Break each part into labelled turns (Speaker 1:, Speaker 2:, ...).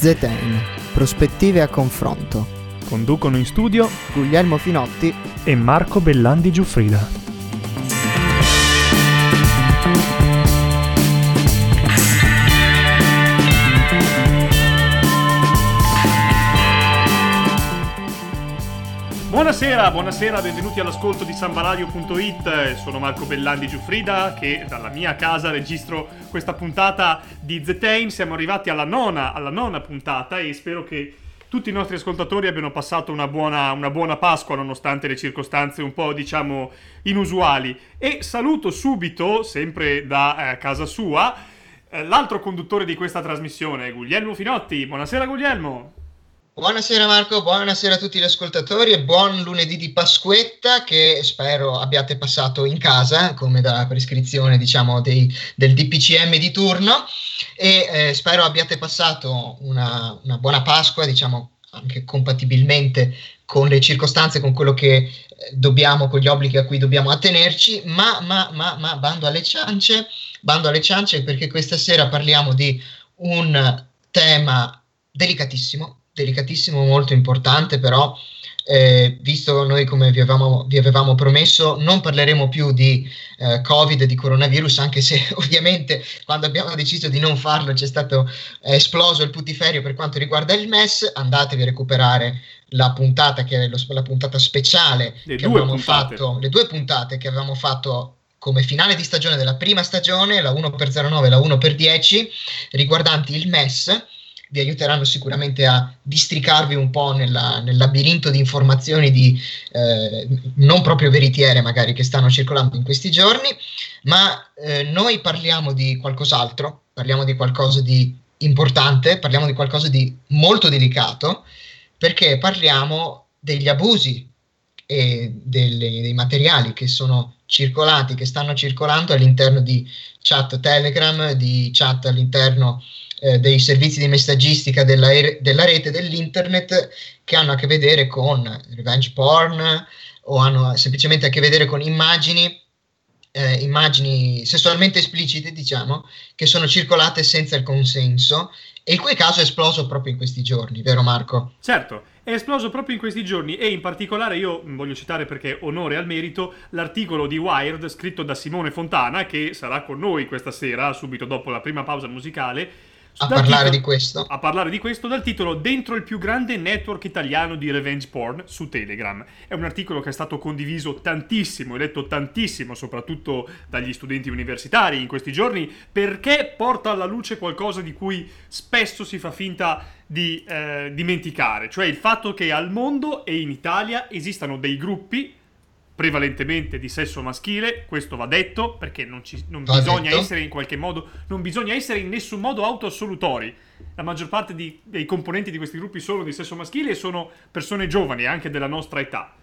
Speaker 1: Zetain, prospettive a confronto.
Speaker 2: Conducono in studio
Speaker 1: Guglielmo Finotti
Speaker 2: e Marco Bellandi Giuffrida. Buonasera, buonasera, benvenuti all'ascolto di sambaradio.it. Sono Marco Bellandi Giuffrida che dalla mia casa registro questa puntata di Zetain. Siamo arrivati alla nona, alla nona puntata e spero che tutti i nostri ascoltatori abbiano passato una buona, una buona Pasqua nonostante le circostanze un po' diciamo inusuali. E saluto subito, sempre da eh, casa sua, eh, l'altro conduttore di questa trasmissione, Guglielmo Finotti. Buonasera Guglielmo.
Speaker 3: Buonasera Marco, buonasera a tutti gli ascoltatori e buon lunedì di Pasquetta che spero abbiate passato in casa come da prescrizione diciamo dei, del DPCM di turno. E eh, spero abbiate passato una, una, buona Pasqua diciamo anche compatibilmente con le circostanze, con quello che eh, dobbiamo, con gli obblighi a cui dobbiamo attenerci, ma, ma, ma, ma bando alle ciance, bando alle ciance perché questa sera parliamo di un tema delicatissimo, delicatissimo, molto importante, però eh, visto noi come vi avevamo, vi avevamo, promesso, non parleremo più di eh, Covid, di coronavirus, anche se ovviamente quando abbiamo deciso di non farlo c'è stato eh, esploso il putiferio per quanto riguarda il MES, andatevi a recuperare la puntata che è lo, la puntata speciale le che avevamo puntate. fatto, le due puntate che avevamo fatto come finale di stagione della prima stagione, la 1x09 e la 1x10, riguardanti il MES vi aiuteranno sicuramente a districarvi un po' nella, nel labirinto di informazioni di, eh, non proprio veritiere magari che stanno circolando in questi giorni, ma eh, noi parliamo di qualcos'altro, parliamo di qualcosa di importante, parliamo di qualcosa di molto delicato, perché parliamo degli abusi e delle, dei materiali che sono circolati, che stanno circolando all'interno di chat Telegram, di chat all'interno eh, dei servizi di messaggistica della, della, rete dell'internet che hanno a che vedere con revenge porn o hanno semplicemente a che vedere con immagini, eh, immagini sessualmente esplicite, diciamo, che sono circolate senza il consenso e il cui caso è esploso proprio in questi giorni, vero Marco?
Speaker 2: Certo, è esploso proprio in questi giorni e in particolare io voglio citare perché onore al merito l'articolo di Wired scritto da Simone Fontana che sarà con noi questa sera, subito dopo la prima pausa musicale,
Speaker 3: a parlare titolo, di questo.
Speaker 2: A parlare di questo dal titolo Dentro il più grande network italiano di revenge porn su Telegram. È un articolo che è stato condiviso tantissimo e letto tantissimo, soprattutto dagli studenti universitari in questi giorni, perché porta alla luce qualcosa di cui spesso si fa finta di eh, dimenticare, cioè il fatto che al mondo e in Italia esistano dei gruppi prevalentemente di sesso maschile, questo va detto perché non, ci, non bisogna detto. essere in qualche modo, non bisogna essere in nessun modo autoassolutori. La maggior parte di, dei componenti di questi gruppi sono di sesso maschile e sono persone giovani, anche della nostra età.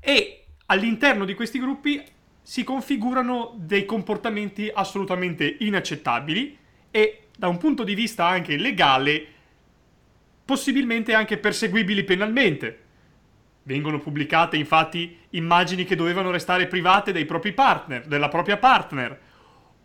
Speaker 2: E all'interno di questi gruppi si configurano dei comportamenti assolutamente inaccettabili e da un punto di vista anche legale possibilmente anche perseguibili penalmente Vengono pubblicate infatti immagini che dovevano restare private dai propri partner, della propria partner,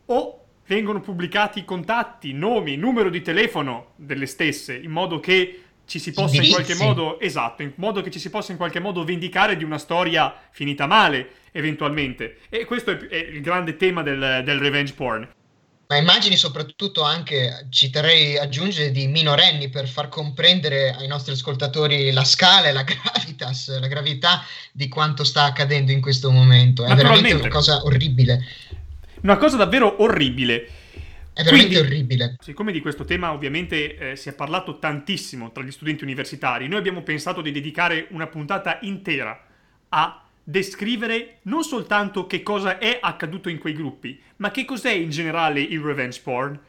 Speaker 2: o vengono pubblicati contatti, nomi, numero di telefono delle stesse, in modo che ci si possa Indirizzi. in qualche modo, esatto, in modo che ci si possa in qualche modo vendicare di una storia finita male, eventualmente. E questo è, è il grande tema del, del revenge porn
Speaker 3: ma immagini soprattutto anche, ci terrei aggiungere, di minorenni per far comprendere ai nostri ascoltatori la scala e la gravitas, la gravità di quanto sta accadendo in questo momento. È veramente una cosa orribile.
Speaker 2: Una cosa davvero orribile.
Speaker 3: È veramente Quindi, orribile.
Speaker 2: Siccome di questo tema ovviamente eh, si è parlato tantissimo tra gli studenti universitari, noi abbiamo pensato di dedicare una puntata intera a descrivere non soltanto che cosa è accaduto in quei gruppi, ma che cos'è in generale il revenge porn,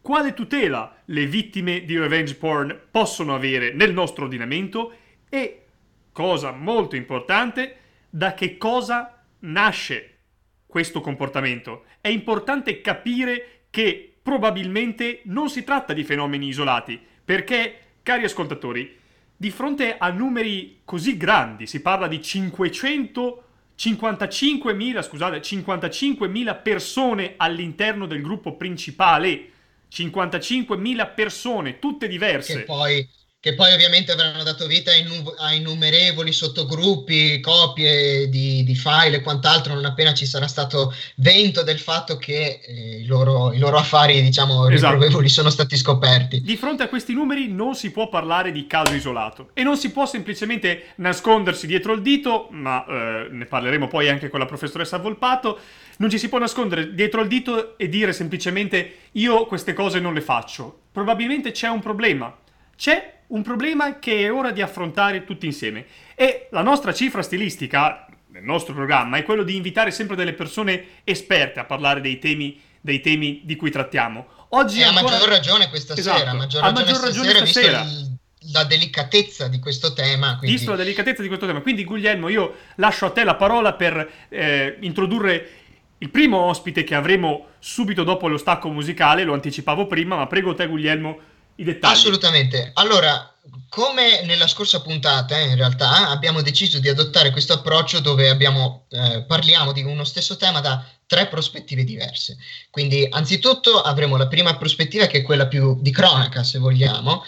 Speaker 2: quale tutela le vittime di revenge porn possono avere nel nostro ordinamento e, cosa molto importante, da che cosa nasce questo comportamento. È importante capire che probabilmente non si tratta di fenomeni isolati, perché, cari ascoltatori, di fronte a numeri così grandi, si parla di 555.000, scusate, 55.000 persone all'interno del gruppo principale 55.000 persone, tutte diverse.
Speaker 3: Che poi che poi ovviamente avranno dato vita a, innu- a innumerevoli sottogruppi, copie di, di, file e quant'altro, non appena ci sarà stato vento del fatto che eh, i, loro, i, loro, affari, diciamo, esatto. sono stati scoperti.
Speaker 2: Di fronte a questi numeri non si può parlare di caso isolato e non si può semplicemente nascondersi dietro il dito, ma eh, ne parleremo poi anche con la professoressa Volpato, non ci si può nascondere dietro il dito e dire semplicemente io queste cose non le faccio. Probabilmente c'è un problema. C'è un problema che è ora di affrontare tutti insieme. E la nostra cifra stilistica nel nostro programma è quello di invitare sempre delle persone esperte a parlare dei temi, dei temi di cui trattiamo.
Speaker 3: Oggi e ancora... a maggior ragione questa esatto. sera, a maggior ragione, a maggior ragione stasera, stasera. la delicatezza di questo tema.
Speaker 2: Quindi... Visto la delicatezza di questo tema. Quindi Guglielmo, io lascio a te la parola per eh, introdurre il primo ospite che avremo subito dopo lo stacco musicale, lo anticipavo prima, ma prego te Guglielmo i dettagli.
Speaker 3: Assolutamente. Allora, come nella scorsa puntata, in realtà, abbiamo deciso di adottare questo approccio dove abbiamo, eh, parliamo di uno stesso tema da tre prospettive diverse. Quindi, anzitutto, avremo la prima prospettiva, che è quella più di cronaca, se vogliamo,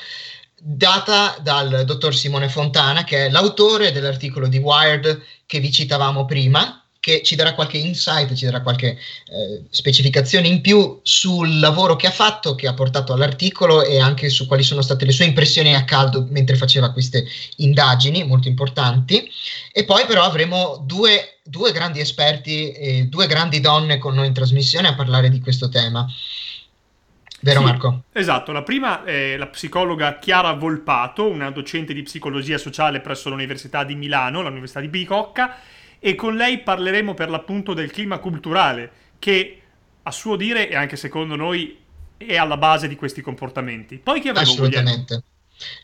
Speaker 3: data dal dottor Simone Fontana, che è l'autore dell'articolo di Wired che vi citavamo prima, che ci darà qualche insight, ci darà qualche eh, specificazione in più sul lavoro che ha fatto, che ha portato all'articolo e anche su quali sono state le sue impressioni a caldo mentre faceva queste indagini molto importanti. E poi però avremo due, due grandi esperti e due grandi donne con noi in trasmissione a parlare di questo tema. Vero
Speaker 2: sì,
Speaker 3: Marco?
Speaker 2: Esatto, la prima è la psicologa Chiara Volpato, una docente di psicologia sociale presso l'Università di Milano, l'Università di Bicocca, e con lei parleremo per l'appunto del clima culturale che a suo dire e anche secondo noi è alla base di questi comportamenti. Poi che avremo?
Speaker 3: Assolutamente.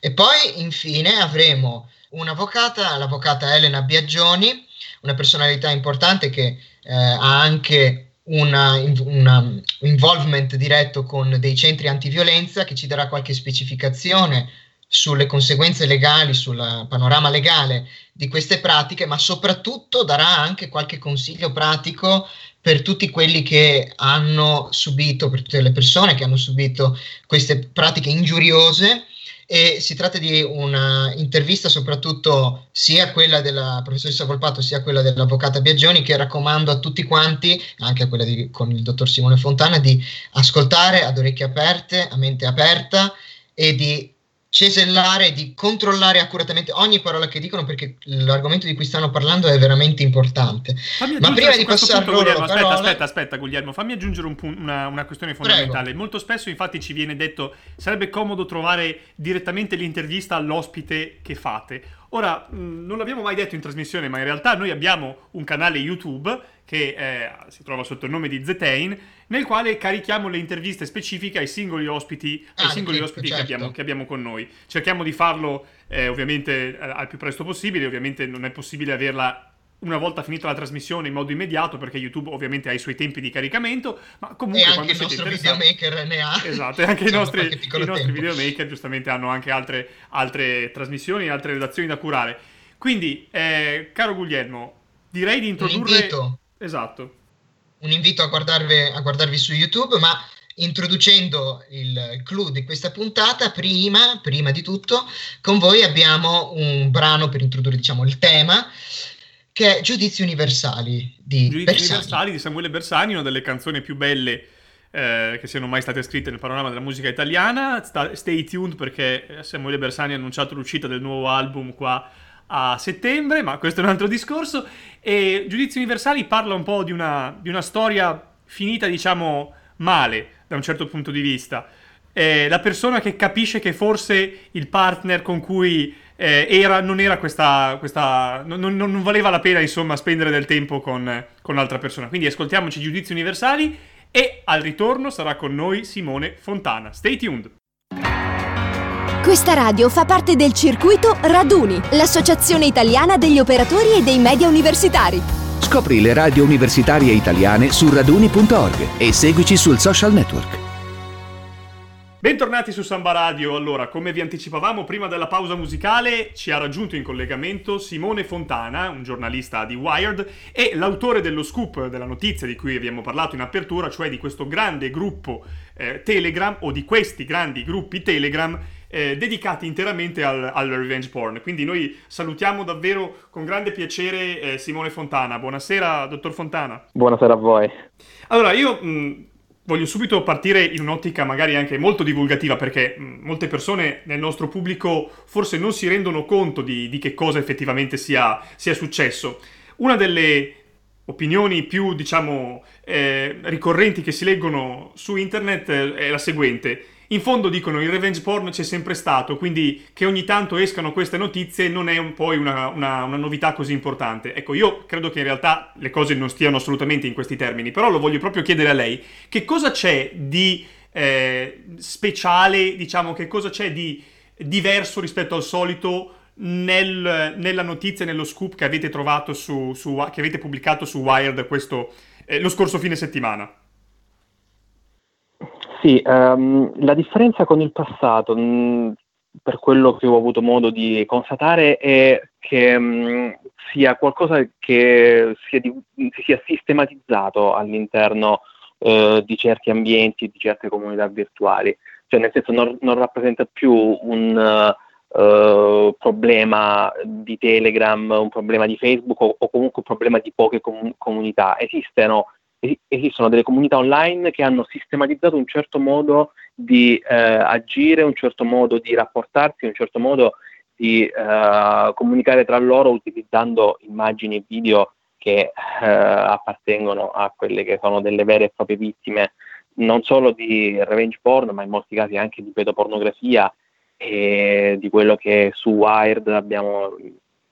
Speaker 3: E poi infine avremo un'avvocata, l'avvocata Elena Biagioni, una personalità importante che eh, ha anche un involvement diretto con dei centri antiviolenza che ci darà qualche specificazione sulle conseguenze legali, sul panorama legale di queste pratiche, ma soprattutto darà anche qualche consiglio pratico per tutti quelli che hanno subito, per tutte le persone che hanno subito queste pratiche ingiuriose. E si tratta di un'intervista soprattutto sia quella della professoressa Volpato sia quella dell'avvocata Biagioni che raccomando a tutti quanti, anche a quella di, con il dottor Simone Fontana, di ascoltare ad orecchie aperte, a mente aperta e di cesellare, di controllare accuratamente ogni parola che dicono perché l'argomento di cui stanno parlando è veramente importante.
Speaker 2: Ma prima di passare punto, loro aspetta, parola... aspetta, aspetta, Guglielmo, fammi aggiungere un pun- una, una, questione fondamentale. Prego. Molto spesso infatti ci viene detto sarebbe comodo trovare direttamente l'intervista all'ospite che fate. Ora, mh, non l'abbiamo mai detto in trasmissione, ma in realtà noi abbiamo un canale YouTube che eh, si trova sotto il nome di Zetain, nel quale carichiamo le interviste specifiche ai singoli ospiti, ai ah, singoli ospiti certo. che, abbiamo, che, abbiamo, con noi. Cerchiamo di farlo eh, ovviamente eh, al più presto possibile, ovviamente non è possibile averla una volta finita la trasmissione in modo immediato perché YouTube ovviamente ha i suoi tempi di caricamento ma comunque
Speaker 3: e anche il nostro videomaker ne ha
Speaker 2: esatto e anche i nostri, i nostri videomaker giustamente hanno anche altre, altre trasmissioni altre redazioni da curare. Quindi eh, caro Guglielmo direi di introdurre Esatto.
Speaker 3: Un invito a, a guardarvi su YouTube, ma introducendo il clou di questa puntata, prima, prima di tutto, con voi abbiamo un brano per introdurre diciamo, il tema, che è Giudizi Universali di
Speaker 2: Giudizi
Speaker 3: Bersani.
Speaker 2: Universali di Samuele Bersani, una delle canzoni più belle eh, che siano mai state scritte nel panorama della musica italiana. Sta, stay tuned perché Samuele Bersani ha annunciato l'uscita del nuovo album qua a settembre, ma questo è un altro discorso. E Giudizi Universali parla un po' di una, di una storia finita, diciamo, male da un certo punto di vista. Eh, la persona che capisce che forse il partner con cui eh, era, non era questa, questa non, non, non, valeva la pena insomma spendere del tempo con, con l'altra persona. Quindi ascoltiamoci Giudizi Universali e al ritorno sarà con noi Simone Fontana. Stay tuned!
Speaker 4: Questa radio fa parte del circuito Raduni, l'associazione italiana degli operatori e dei media universitari.
Speaker 5: Scopri le radio universitarie italiane su raduni.org e seguici sul social network.
Speaker 2: Bentornati su Samba Radio. Allora, come vi anticipavamo prima della pausa musicale, ci ha raggiunto in collegamento Simone Fontana, un giornalista di Wired e l'autore dello scoop della notizia di cui abbiamo parlato in apertura, cioè di questo grande gruppo eh, Telegram o di questi grandi gruppi Telegram eh, dedicati interamente al, al, revenge porn. Quindi noi salutiamo davvero con grande piacere eh, Simone Fontana. Buonasera, dottor Fontana.
Speaker 6: Buonasera a voi.
Speaker 2: Allora, io mh, voglio subito partire in un'ottica magari anche molto divulgativa perché molte persone nel nostro pubblico forse non si rendono conto di, di che cosa effettivamente sia, sia successo. Una delle opinioni più, diciamo, eh, ricorrenti che si leggono su internet eh, è la seguente. In fondo dicono il revenge porn c'è sempre stato, quindi che ogni tanto escano queste notizie non è un poi una, una, una, novità così importante. Ecco, io credo che in realtà le cose non stiano assolutamente in questi termini, però lo voglio proprio chiedere a lei. Che cosa c'è di eh, speciale, diciamo, che cosa c'è di diverso rispetto al solito nel, nella notizia, nello scoop che avete su, su che avete pubblicato su Wired questo, eh, lo scorso fine settimana?
Speaker 6: Sì, um, la differenza con il passato, mh, mm, per quello che ho avuto modo di constatare, è che mh, mm, sia qualcosa che sia, di, si sia sistematizzato all'interno uh, di certi ambienti, di certe comunità virtuali. Cioè, nel senso, non, non rappresenta più un uh, problema di Telegram, un problema di Facebook o, o comunque un problema di poche com- comunità. Esistono esistono delle comunità online che hanno sistematizzato un certo modo di eh, agire, un certo modo di rapportarsi, un certo modo di eh, comunicare tra loro utilizzando immagini e video che eh, appartengono a quelle che sono delle vere e proprie vittime non solo di revenge porn, ma in molti casi anche di pedopornografia e di quello che su Wired abbiamo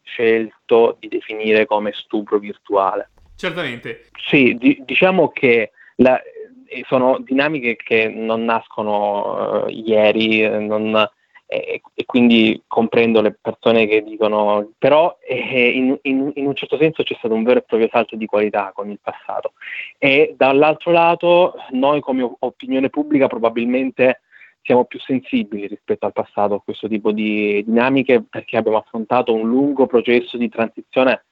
Speaker 6: scelto di definire come stupro virtuale.
Speaker 2: Certamente.
Speaker 6: Sì, di- diciamo che la, eh, sono dinamiche che non nascono uh, ieri eh, non, eh, e quindi comprendo le persone che dicono, però eh, in, in, in, un certo senso c'è stato un vero e proprio salto di qualità con il passato e dall'altro lato noi come opinione pubblica probabilmente siamo più sensibili rispetto al passato a questo tipo di dinamiche perché abbiamo affrontato un lungo processo di transizione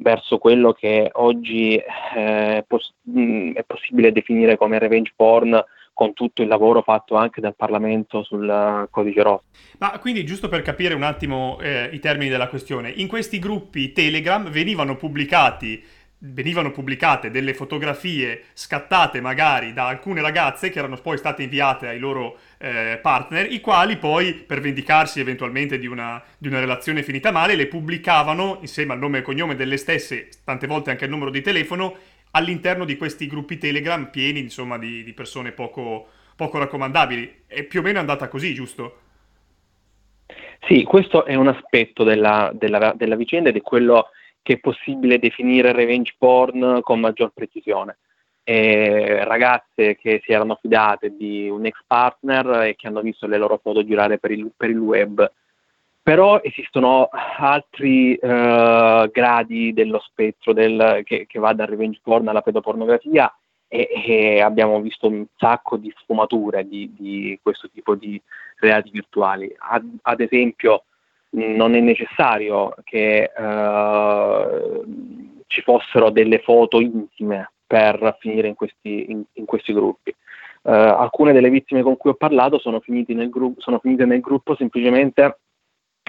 Speaker 6: verso quello che oggi eh, poss- mh, è possibile definire come revenge porn con tutto il lavoro fatto anche dal Parlamento sul codice rosso.
Speaker 2: Ma quindi giusto per capire un attimo eh, i termini della questione, in questi gruppi Telegram venivano pubblicati venivano pubblicate delle fotografie scattate magari da alcune ragazze che erano poi state inviate ai loro eh, partner, i quali poi per vendicarsi eventualmente di una, di una, relazione finita male le pubblicavano insieme al nome e cognome delle stesse, tante volte anche il numero di telefono, all'interno di questi gruppi Telegram pieni insomma di, di persone poco, poco raccomandabili. È più o meno andata così, giusto?
Speaker 6: Sì, questo è un aspetto della, della, della vicenda ed è quello che è possibile definire revenge porn con maggior precisione. E ragazze che si erano fidate di un ex partner e che hanno visto le loro foto girare per il, per il web. Però esistono altri uh, gradi dello spettro del, che, che, va dal revenge porn alla pedopornografia e, e abbiamo visto un sacco di sfumature di, di questo tipo di reati virtuali. Ad, ad esempio, non è necessario che uh, ci fossero delle foto intime per finire in questi, in, in questi gruppi. Uh, alcune delle vittime con cui ho parlato sono, nel gru- sono finite nel gruppo semplicemente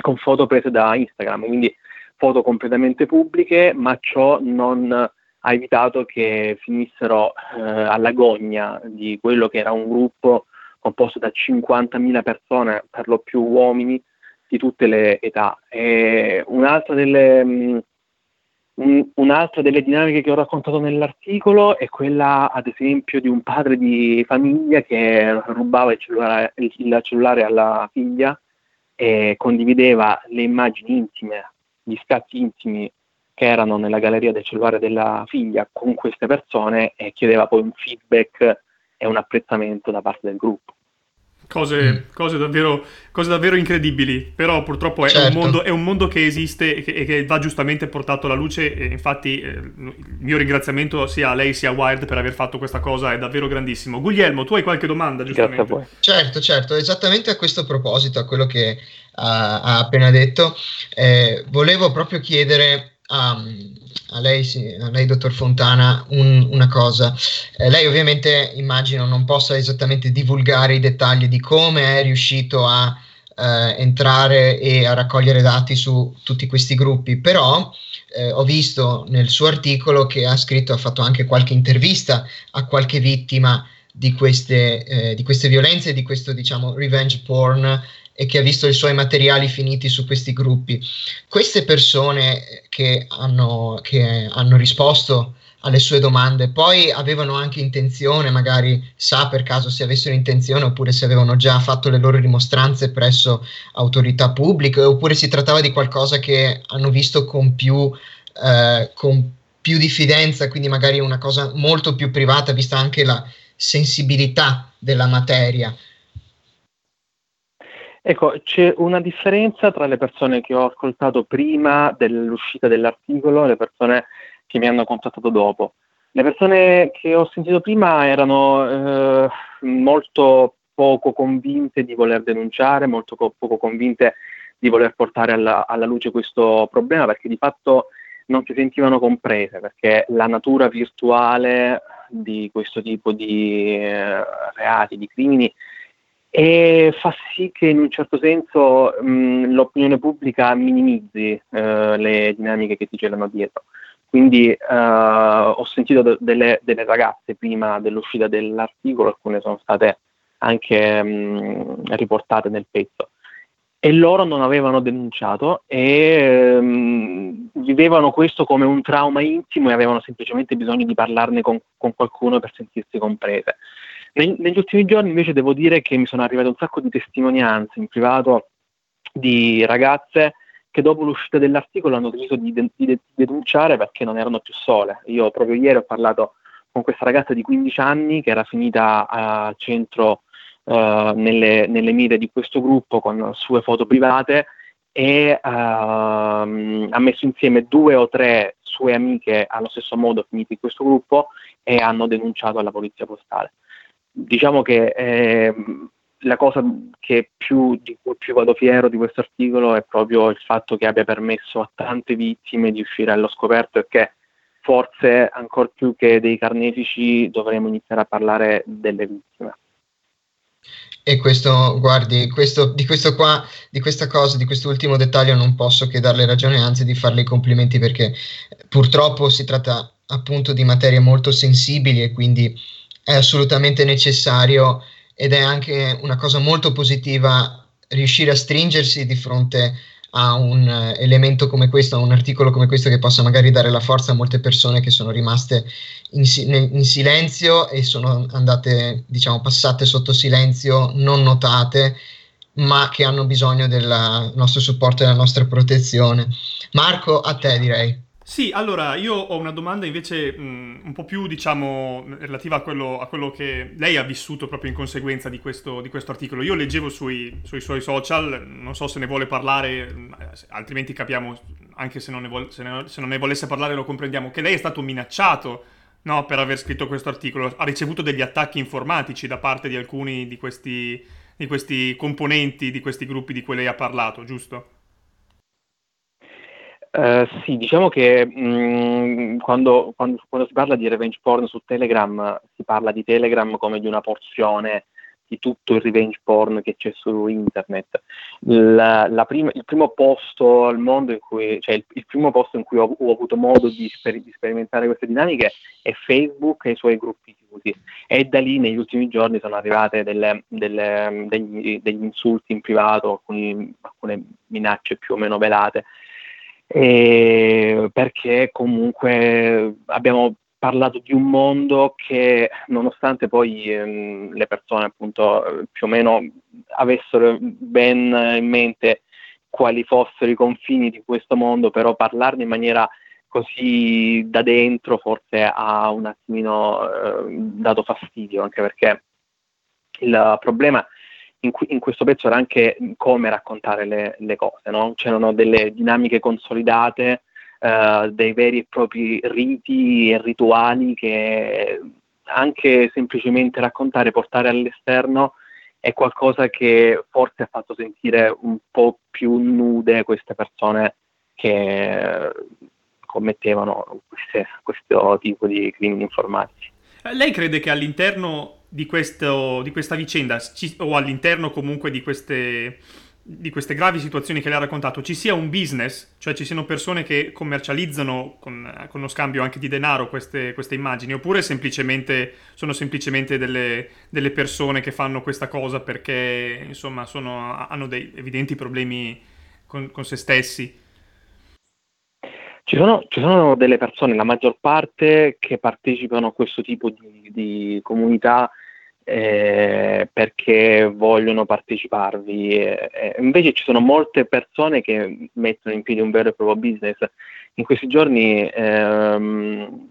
Speaker 6: con foto prese da Instagram, quindi foto completamente pubbliche, ma ciò non ha evitato che finissero uh, alla gogna di quello che era un gruppo composto da 50.000 persone, per lo più uomini, di tutte le età. E un'altra delle, um, un, un'altra delle dinamiche che ho raccontato nell'articolo è quella, ad esempio, di un padre di famiglia che rubava il cellulare, il cellulare alla figlia e condivideva le immagini intime, gli scatti intimi che erano nella galleria del cellulare della figlia con queste persone e chiedeva poi un feedback e un apprezzamento da parte del gruppo.
Speaker 2: Cose, mm. cose, davvero, cose, davvero, incredibili, però purtroppo è, certo. un, mondo, è un, mondo, che esiste e che, e che, va giustamente portato alla luce e infatti eh, il mio ringraziamento sia a lei sia a Wired per aver fatto questa cosa, è davvero grandissimo. Guglielmo, tu hai qualche domanda giustamente?
Speaker 3: Certo, certo, esattamente a questo proposito, a quello che uh, ha appena detto, eh, volevo proprio chiedere a, a, lei, a lei, dottor Fontana, un, una cosa. Eh, lei ovviamente immagino non possa esattamente divulgare i dettagli di come è riuscito a eh, entrare e a raccogliere dati su tutti questi gruppi, però eh, ho visto nel suo articolo che ha scritto, ha fatto anche qualche intervista a qualche vittima di queste, eh, di queste violenze, di questo diciamo revenge porn e che ha visto i suoi materiali finiti su questi gruppi. Queste persone che hanno, che hanno risposto alle sue domande, poi avevano anche intenzione, magari sa per caso se avessero intenzione oppure se avevano già fatto le loro dimostranze presso autorità pubbliche oppure si trattava di qualcosa che hanno visto con più, eh, con più diffidenza, quindi magari una cosa molto più privata, vista anche la sensibilità della materia.
Speaker 6: Ecco, c'è una differenza tra le persone che ho ascoltato prima dell'uscita dell'articolo e le persone che mi hanno contattato dopo. Le persone che ho sentito prima erano eh, molto poco convinte di voler denunciare, molto co- poco convinte di voler portare alla, alla, luce questo problema perché di fatto non si sentivano comprese, perché la natura virtuale di questo tipo di eh, reati, di crimini, e fa sì che in un certo senso mh, l'opinione pubblica minimizzi eh, le dinamiche che si celano dietro. Quindi eh, ho sentito de- delle, delle, ragazze prima dell'uscita dell'articolo, alcune sono state anche mh, riportate nel pezzo, e loro non avevano denunciato e mh, vivevano questo come un trauma intimo e avevano semplicemente bisogno di parlarne con, con qualcuno per sentirsi comprese. Neg- negli ultimi giorni invece devo dire che mi sono arrivate un sacco di testimonianze in privato di ragazze che dopo l'uscita dell'articolo hanno deciso di, de- di, denunciare perché non erano più sole. Io proprio ieri ho parlato con questa ragazza di 15 anni che era finita al centro uh, nelle, nelle mire di questo gruppo con sue foto private e uh, ha messo insieme due o tre sue amiche allo stesso modo finite in questo gruppo e hanno denunciato alla polizia postale diciamo che eh, la cosa più, di cui più vado fiero di questo articolo è proprio il fatto che abbia permesso a tante vittime di uscire allo scoperto e che forse ancora più che dei carnefici dovremmo iniziare a parlare delle vittime.
Speaker 3: E questo, guardi, questo, di questo qua, di questa cosa, di quest'ultimo dettaglio non posso che darle ragione, anzi di farle i complimenti perché purtroppo si tratta appunto di materie molto sensibili e quindi è assolutamente necessario ed è anche una cosa molto positiva riuscire a stringersi di fronte a un uh, elemento come questo, a un articolo come questo che possa magari dare la forza a molte persone che sono rimaste in, in silenzio e sono andate, diciamo, passate sotto silenzio, non notate, ma che hanno bisogno del nostro supporto e della nostra protezione. Marco, a te direi.
Speaker 2: Sì, allora io ho una domanda invece mh, un po' più, diciamo, relativa a quello, a quello, che lei ha vissuto proprio in conseguenza di questo, di questo articolo. Io leggevo sui, sui, suoi social, non so se ne vuole parlare, altrimenti capiamo, anche se non, ne vuole, se, ne, se non ne volesse parlare lo comprendiamo, che lei è stato minacciato no, per aver scritto questo articolo. Ha ricevuto degli attacchi informatici da parte di alcuni di questi, di questi componenti, di questi gruppi di cui lei ha parlato, giusto?
Speaker 6: Uh, sì, diciamo che mh, mm, quando, quando, quando, si parla di revenge porn su Telegram, si parla di Telegram come di una porzione di tutto il revenge porn che c'è su internet. La, la prima, il primo posto al mondo in cui, cioè il, il primo posto in cui ho, ho avuto modo di, sper, di, sperimentare queste dinamiche è Facebook e i suoi gruppi chiusi. E da lì negli ultimi giorni sono arrivate delle, delle, degli, degli, insulti in privato, alcuni, alcune minacce più o meno velate perché comunque abbiamo parlato di un mondo che nonostante poi ehm, le persone appunto più o meno avessero ben in mente quali fossero i confini di questo mondo, però parlarne in maniera così da dentro forse ha un attimino eh, dato fastidio, anche perché il problema in, in, questo pezzo era anche come raccontare le, le cose, no? c'erano delle dinamiche consolidate, eh, dei veri e propri riti e rituali che anche semplicemente raccontare, portare all'esterno è qualcosa che forse ha fatto sentire un po' più nude queste persone che commettevano queste, questo tipo di crimini informatici.
Speaker 2: Eh, lei crede che all'interno di, questo, di questa vicenda, ci, o all'interno comunque di queste, di queste gravi situazioni che lei ha raccontato, ci sia un business, cioè ci siano persone che commercializzano con, con lo scambio anche di denaro queste, queste, immagini, oppure semplicemente, sono semplicemente delle, delle, persone che fanno questa cosa perché insomma sono, hanno dei evidenti problemi con, con se stessi?
Speaker 6: Ci sono, ci sono, delle persone, la maggior parte, che partecipano a questo tipo di, di comunità eh, perché vogliono parteciparvi. Eh, invece ci sono molte persone che mettono in piedi un vero e proprio business. In questi giorni, ehm,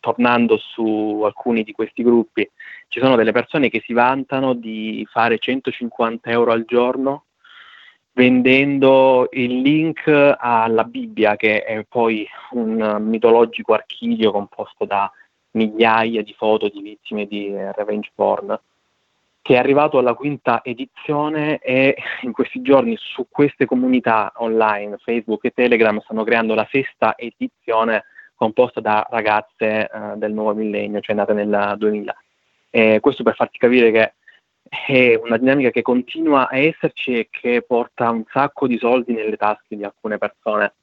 Speaker 6: tornando su alcuni di questi gruppi, ci sono delle persone che si vantano di fare 150 euro al giorno vendendo il link alla Bibbia, che è poi un mitologico archivio composto da migliaia di foto di vittime di revenge porn, che è arrivato alla quinta edizione e in questi giorni su queste comunità online, Facebook e Telegram, stanno creando la sesta edizione composta da ragazze eh, del nuovo millennio, cioè nate nel 2000. E questo per farti capire che è una dinamica che continua a esserci e che porta un sacco di soldi nelle tasche di alcune persone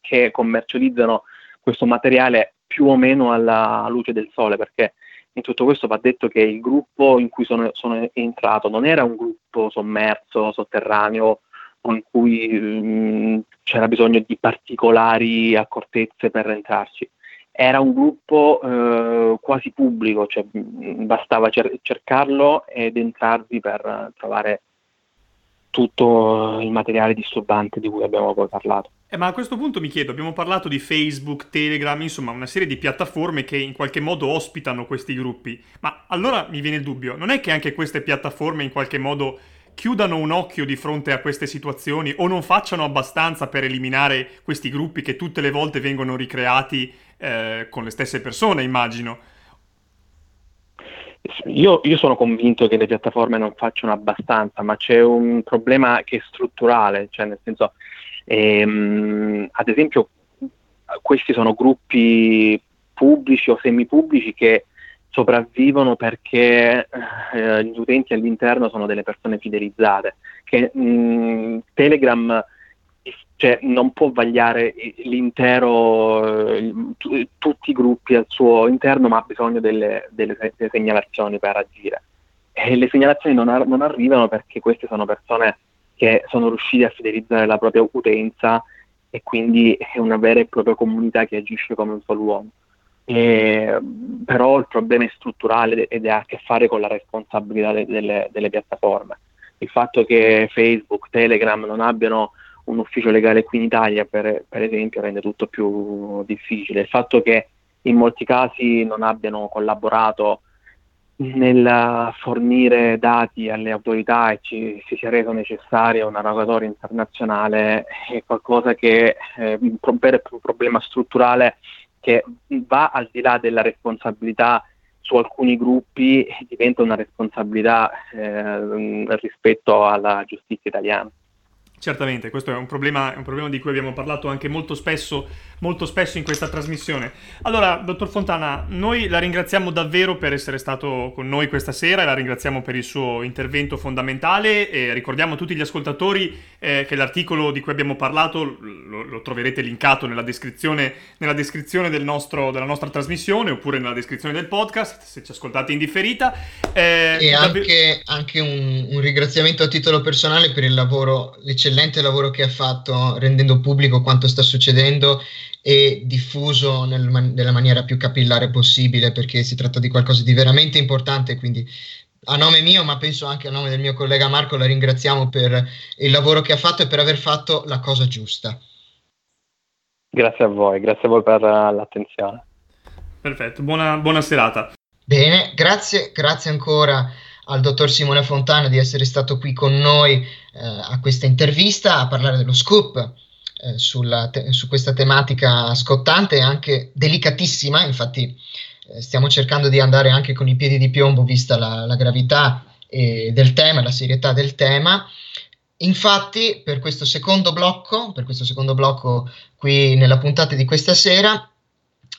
Speaker 6: che commercializzano questo materiale più o meno alla luce del sole, perché in tutto questo va detto che il gruppo in cui sono, sono entrato non era un gruppo sommerso, sotterraneo, o in cui mh, mm, c'era bisogno di particolari accortezze per entrarci. Era un gruppo eh, quasi pubblico, cioè mm, bastava cer- cercarlo ed entrarvi per trovare tutto il materiale disturbante di cui abbiamo poi parlato.
Speaker 2: Eh, ma a questo punto mi chiedo, abbiamo parlato di Facebook, Telegram, insomma una serie di piattaforme che in qualche modo ospitano questi gruppi, ma allora mi viene il dubbio, non è che anche queste piattaforme in qualche modo chiudano un occhio di fronte a queste situazioni o non facciano abbastanza per eliminare questi gruppi che tutte le volte vengono ricreati eh, con le stesse persone, immagino.
Speaker 6: Io, io, sono convinto che le piattaforme non facciano abbastanza, ma c'è un problema che è strutturale, cioè nel senso, ehm, ad esempio, questi sono gruppi pubblici o semipubblici che sopravvivono perché eh, gli utenti all'interno sono delle persone fidelizzate, che mh, Telegram cioè non può vagliare l'intero, eh, t- tutti i gruppi al suo interno, ma ha bisogno delle, delle, delle segnalazioni per agire. E le segnalazioni non, ar- non, arrivano perché queste sono persone che sono riuscite a fidelizzare la propria utenza e quindi è una vera e propria comunità che agisce come un solo uomo. E, però il problema è strutturale ed ha a che fare con la responsabilità de- delle, delle piattaforme. Il fatto che Facebook, Telegram non abbiano un ufficio legale qui in Italia, per, per, esempio, rende tutto più difficile. Il fatto che in molti casi non abbiano collaborato nel fornire dati alle autorità e ci, si sia reso necessaria una rogatoria internazionale è qualcosa che è un, un problema strutturale che va al di là della responsabilità su alcuni gruppi e diventa una responsabilità eh, rispetto alla giustizia italiana.
Speaker 2: Certamente, questo è un, problema, è un, problema, di cui abbiamo parlato anche molto spesso, molto spesso in questa trasmissione. Allora, dottor Fontana, noi la ringraziamo davvero per essere stato con noi questa sera e la ringraziamo per il suo intervento fondamentale e ricordiamo a tutti gli ascoltatori eh, che l'articolo di cui abbiamo parlato lo, lo troverete linkato nella descrizione, nella descrizione del nostro, della nostra trasmissione oppure nella descrizione del podcast se ci ascoltate in differita.
Speaker 3: Eh, e anche, davvero... anche un, un, ringraziamento a titolo personale per il lavoro, l'eccellenza eccellente lavoro che ha fatto rendendo pubblico quanto sta succedendo e diffuso nel nella maniera più capillare possibile perché si tratta di qualcosa di veramente importante quindi a nome mio ma penso anche a nome del mio collega Marco la ringraziamo per il lavoro che ha fatto e per aver fatto la cosa giusta.
Speaker 6: Grazie a voi grazie a voi per l'attenzione.
Speaker 2: Perfetto buona, buona serata.
Speaker 3: Bene grazie grazie ancora al dottor Simone Fontana di essere stato qui con noi eh, a questa intervista a parlare dello scoop eh, te- su questa tematica scottante e anche delicatissima, infatti eh, stiamo cercando di andare anche con i piedi di piombo vista la, la gravità del tema, la serietà del tema. infatti, per questo secondo blocco, per questo secondo blocco qui nella puntata di questa sera,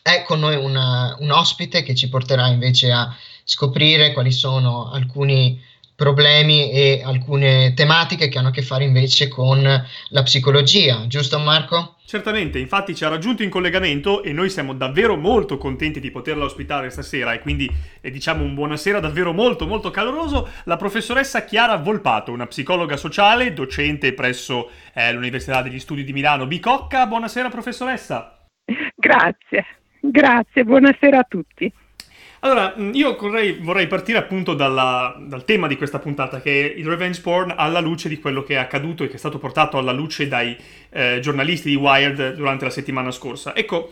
Speaker 3: è con noi una, un ospite che ci porterà invece a scoprire quali sono alcuni problemi e alcune tematiche che hanno a che fare invece con la psicologia, giusto Marco?
Speaker 2: Certamente, infatti ci ha raggiunto in collegamento e noi siamo davvero molto contenti di poterla ospitare stasera e quindi eh, diciamo un buonasera davvero molto molto caloroso la professoressa Chiara Volpato, una psicologa sociale, docente presso eh, l'Università degli Studi di Milano Bicocca. Buonasera professoressa.
Speaker 7: Grazie, grazie, buonasera a tutti.
Speaker 2: Allora, mm, io vorrei, vorrei partire appunto dalla, dal tema di questa puntata, che è il revenge porn alla luce di quello che è accaduto e che è stato portato alla luce dai eh, giornalisti di Wired durante la settimana scorsa. Ecco,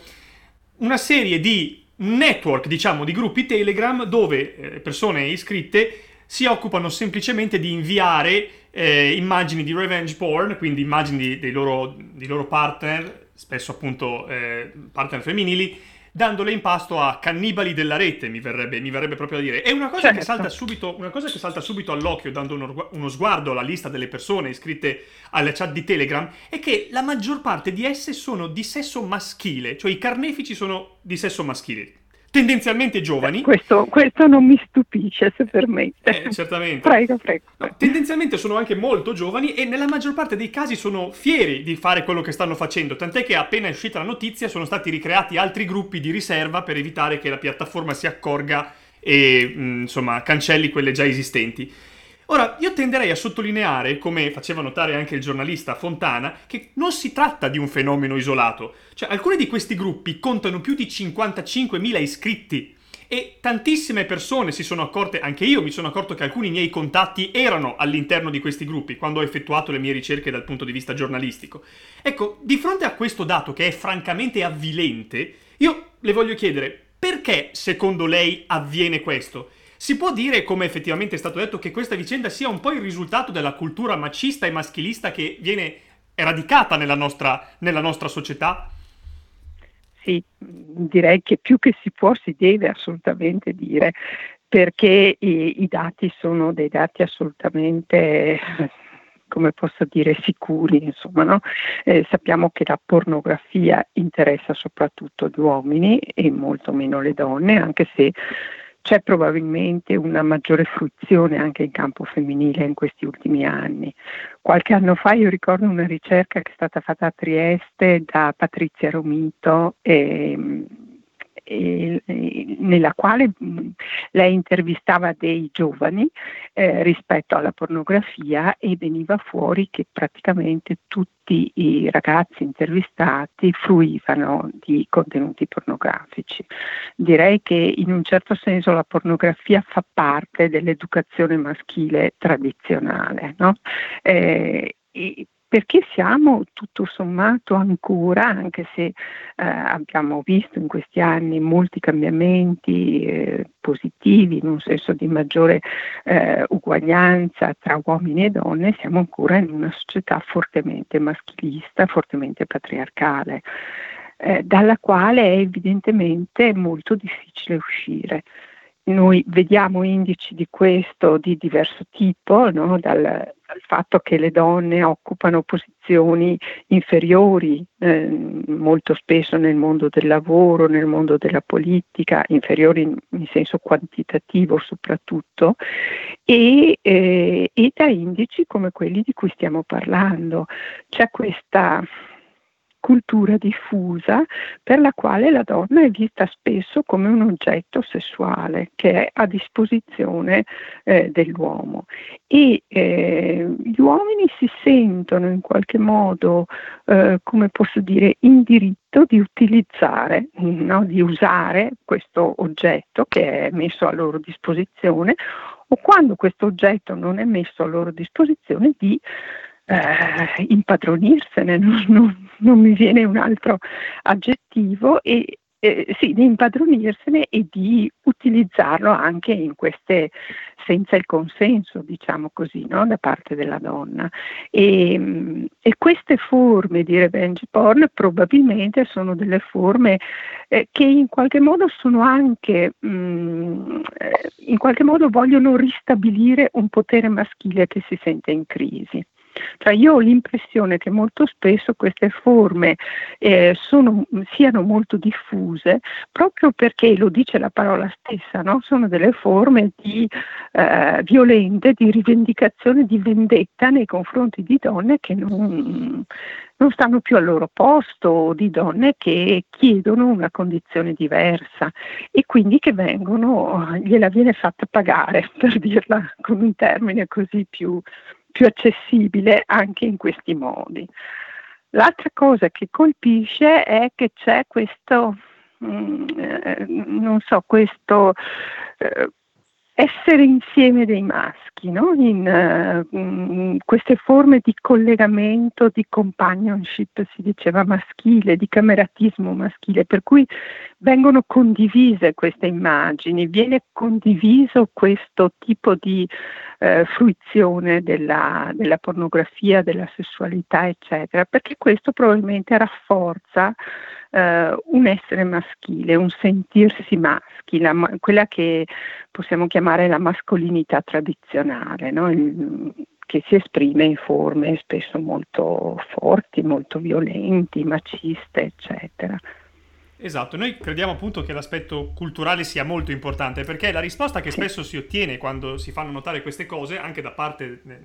Speaker 2: una serie di network, diciamo, di gruppi Telegram dove eh, persone iscritte si occupano semplicemente di inviare eh, immagini di revenge porn, quindi immagini dei loro, dei loro partner, spesso appunto eh, partner femminili, dandole in pasto a cannibali della rete, mi verrebbe, mi verrebbe proprio a dire. E una cosa, certo. che salta subito, una cosa che salta subito all'occhio, dando uno, uno, sguardo alla lista delle persone iscritte alla chat di Telegram, è che la maggior parte di esse sono di sesso maschile, cioè i carnefici sono di sesso maschile tendenzialmente giovani.
Speaker 7: Questo, questo, non mi stupisce, se permette.
Speaker 2: Eh, certamente.
Speaker 7: Prego, prego.
Speaker 2: No, tendenzialmente sono anche molto giovani e nella maggior parte dei casi sono fieri di fare quello che stanno facendo, tant'è che appena è uscita la notizia sono stati ricreati altri gruppi di riserva per evitare che la piattaforma si accorga e mh, insomma cancelli quelle già esistenti. Ora, io tenderei a sottolineare, come faceva notare anche il giornalista Fontana, che non si tratta di un fenomeno isolato. Cioè, alcuni di questi gruppi contano più di 55.000 iscritti e tantissime persone si sono accorte, anche io mi sono accorto che alcuni miei contatti erano all'interno di questi gruppi quando ho effettuato le mie ricerche dal punto di vista giornalistico. Ecco, di fronte a questo dato che è francamente avvilente, io le voglio chiedere perché secondo lei avviene questo? Si può dire, come effettivamente è stato detto, che questa vicenda sia un po' il risultato della cultura macista e maschilista che viene radicata nella nostra, nella nostra società?
Speaker 7: Sì, direi che più che si può si deve assolutamente dire, perché i, i dati sono dei dati assolutamente come posso dire, sicuri, insomma, no? eh, sappiamo che la pornografia interessa soprattutto gli uomini e molto meno le donne, anche se c'è probabilmente una maggiore fruizione anche in campo femminile in questi ultimi anni. Qualche anno fa io ricordo una ricerca che è stata fatta a Trieste da Patrizia Romito e nella quale lei intervistava dei giovani eh, rispetto alla pornografia e veniva fuori che praticamente tutti i ragazzi intervistati fruivano di contenuti pornografici. Direi che in un certo senso la pornografia fa parte dell'educazione maschile tradizionale. No? Eh, perché siamo tutto sommato ancora, anche se eh, abbiamo visto in questi anni molti cambiamenti eh, positivi in un senso di maggiore eh, uguaglianza tra uomini e donne, siamo ancora in una società fortemente maschilista, fortemente patriarcale. Eh, dalla quale è evidentemente molto difficile uscire. Noi vediamo indici di questo di diverso tipo, no? dal, dal, fatto che le donne occupano posizioni inferiori eh, molto spesso nel mondo del lavoro, nel mondo della politica, inferiori in, in senso quantitativo soprattutto, e, eh, e da indici come quelli di cui stiamo parlando. C'è questa cultura diffusa per la quale la donna è vista spesso come un oggetto sessuale che è a disposizione eh, dell'uomo e eh, gli uomini si sentono in qualche modo, eh, come posso dire, in diritto di utilizzare, no? di usare questo oggetto che è messo a loro disposizione o quando questo oggetto non è messo a loro disposizione di eh, impadronirsene, non, non, non, mi viene un altro aggettivo, e, eh, sì, di impadronirsene e di utilizzarlo anche in queste, senza il consenso, diciamo così, no? da parte della donna. E, e, queste forme di revenge porn probabilmente sono delle forme eh, che in qualche modo sono anche, mh, mm, in qualche modo vogliono ristabilire un potere maschile che si sente in crisi. Cioè io ho l'impressione che molto spesso queste forme eh, sono, siano molto diffuse proprio perché, lo dice la parola stessa, no? sono delle forme di, eh, violente di rivendicazione, di vendetta nei confronti di donne che non, non stanno più al loro posto, di donne che chiedono una condizione diversa e quindi che vengono, gliela viene fatta pagare, per dirla con un termine così più, più accessibile anche in questi modi. L'altra cosa che colpisce è che c'è questo, mm, eh, non so, questo eh, essere insieme dei maschi, no? in, uh, queste forme di collegamento, di companionship, si diceva maschile, di cameratismo maschile, per cui vengono condivise queste immagini, viene condiviso questo tipo di uh, fruizione della, della pornografia, della sessualità, eccetera, perché questo probabilmente rafforza eh, un essere maschile, un sentirsi maschi, la, quella che possiamo chiamare la mascolinità tradizionale, no? Il, che si esprime in forme spesso molto forti, molto violenti, maciste, eccetera.
Speaker 2: Esatto, noi crediamo appunto che l'aspetto culturale sia molto importante perché la risposta che spesso si ottiene quando si fanno notare queste cose, anche da parte eh,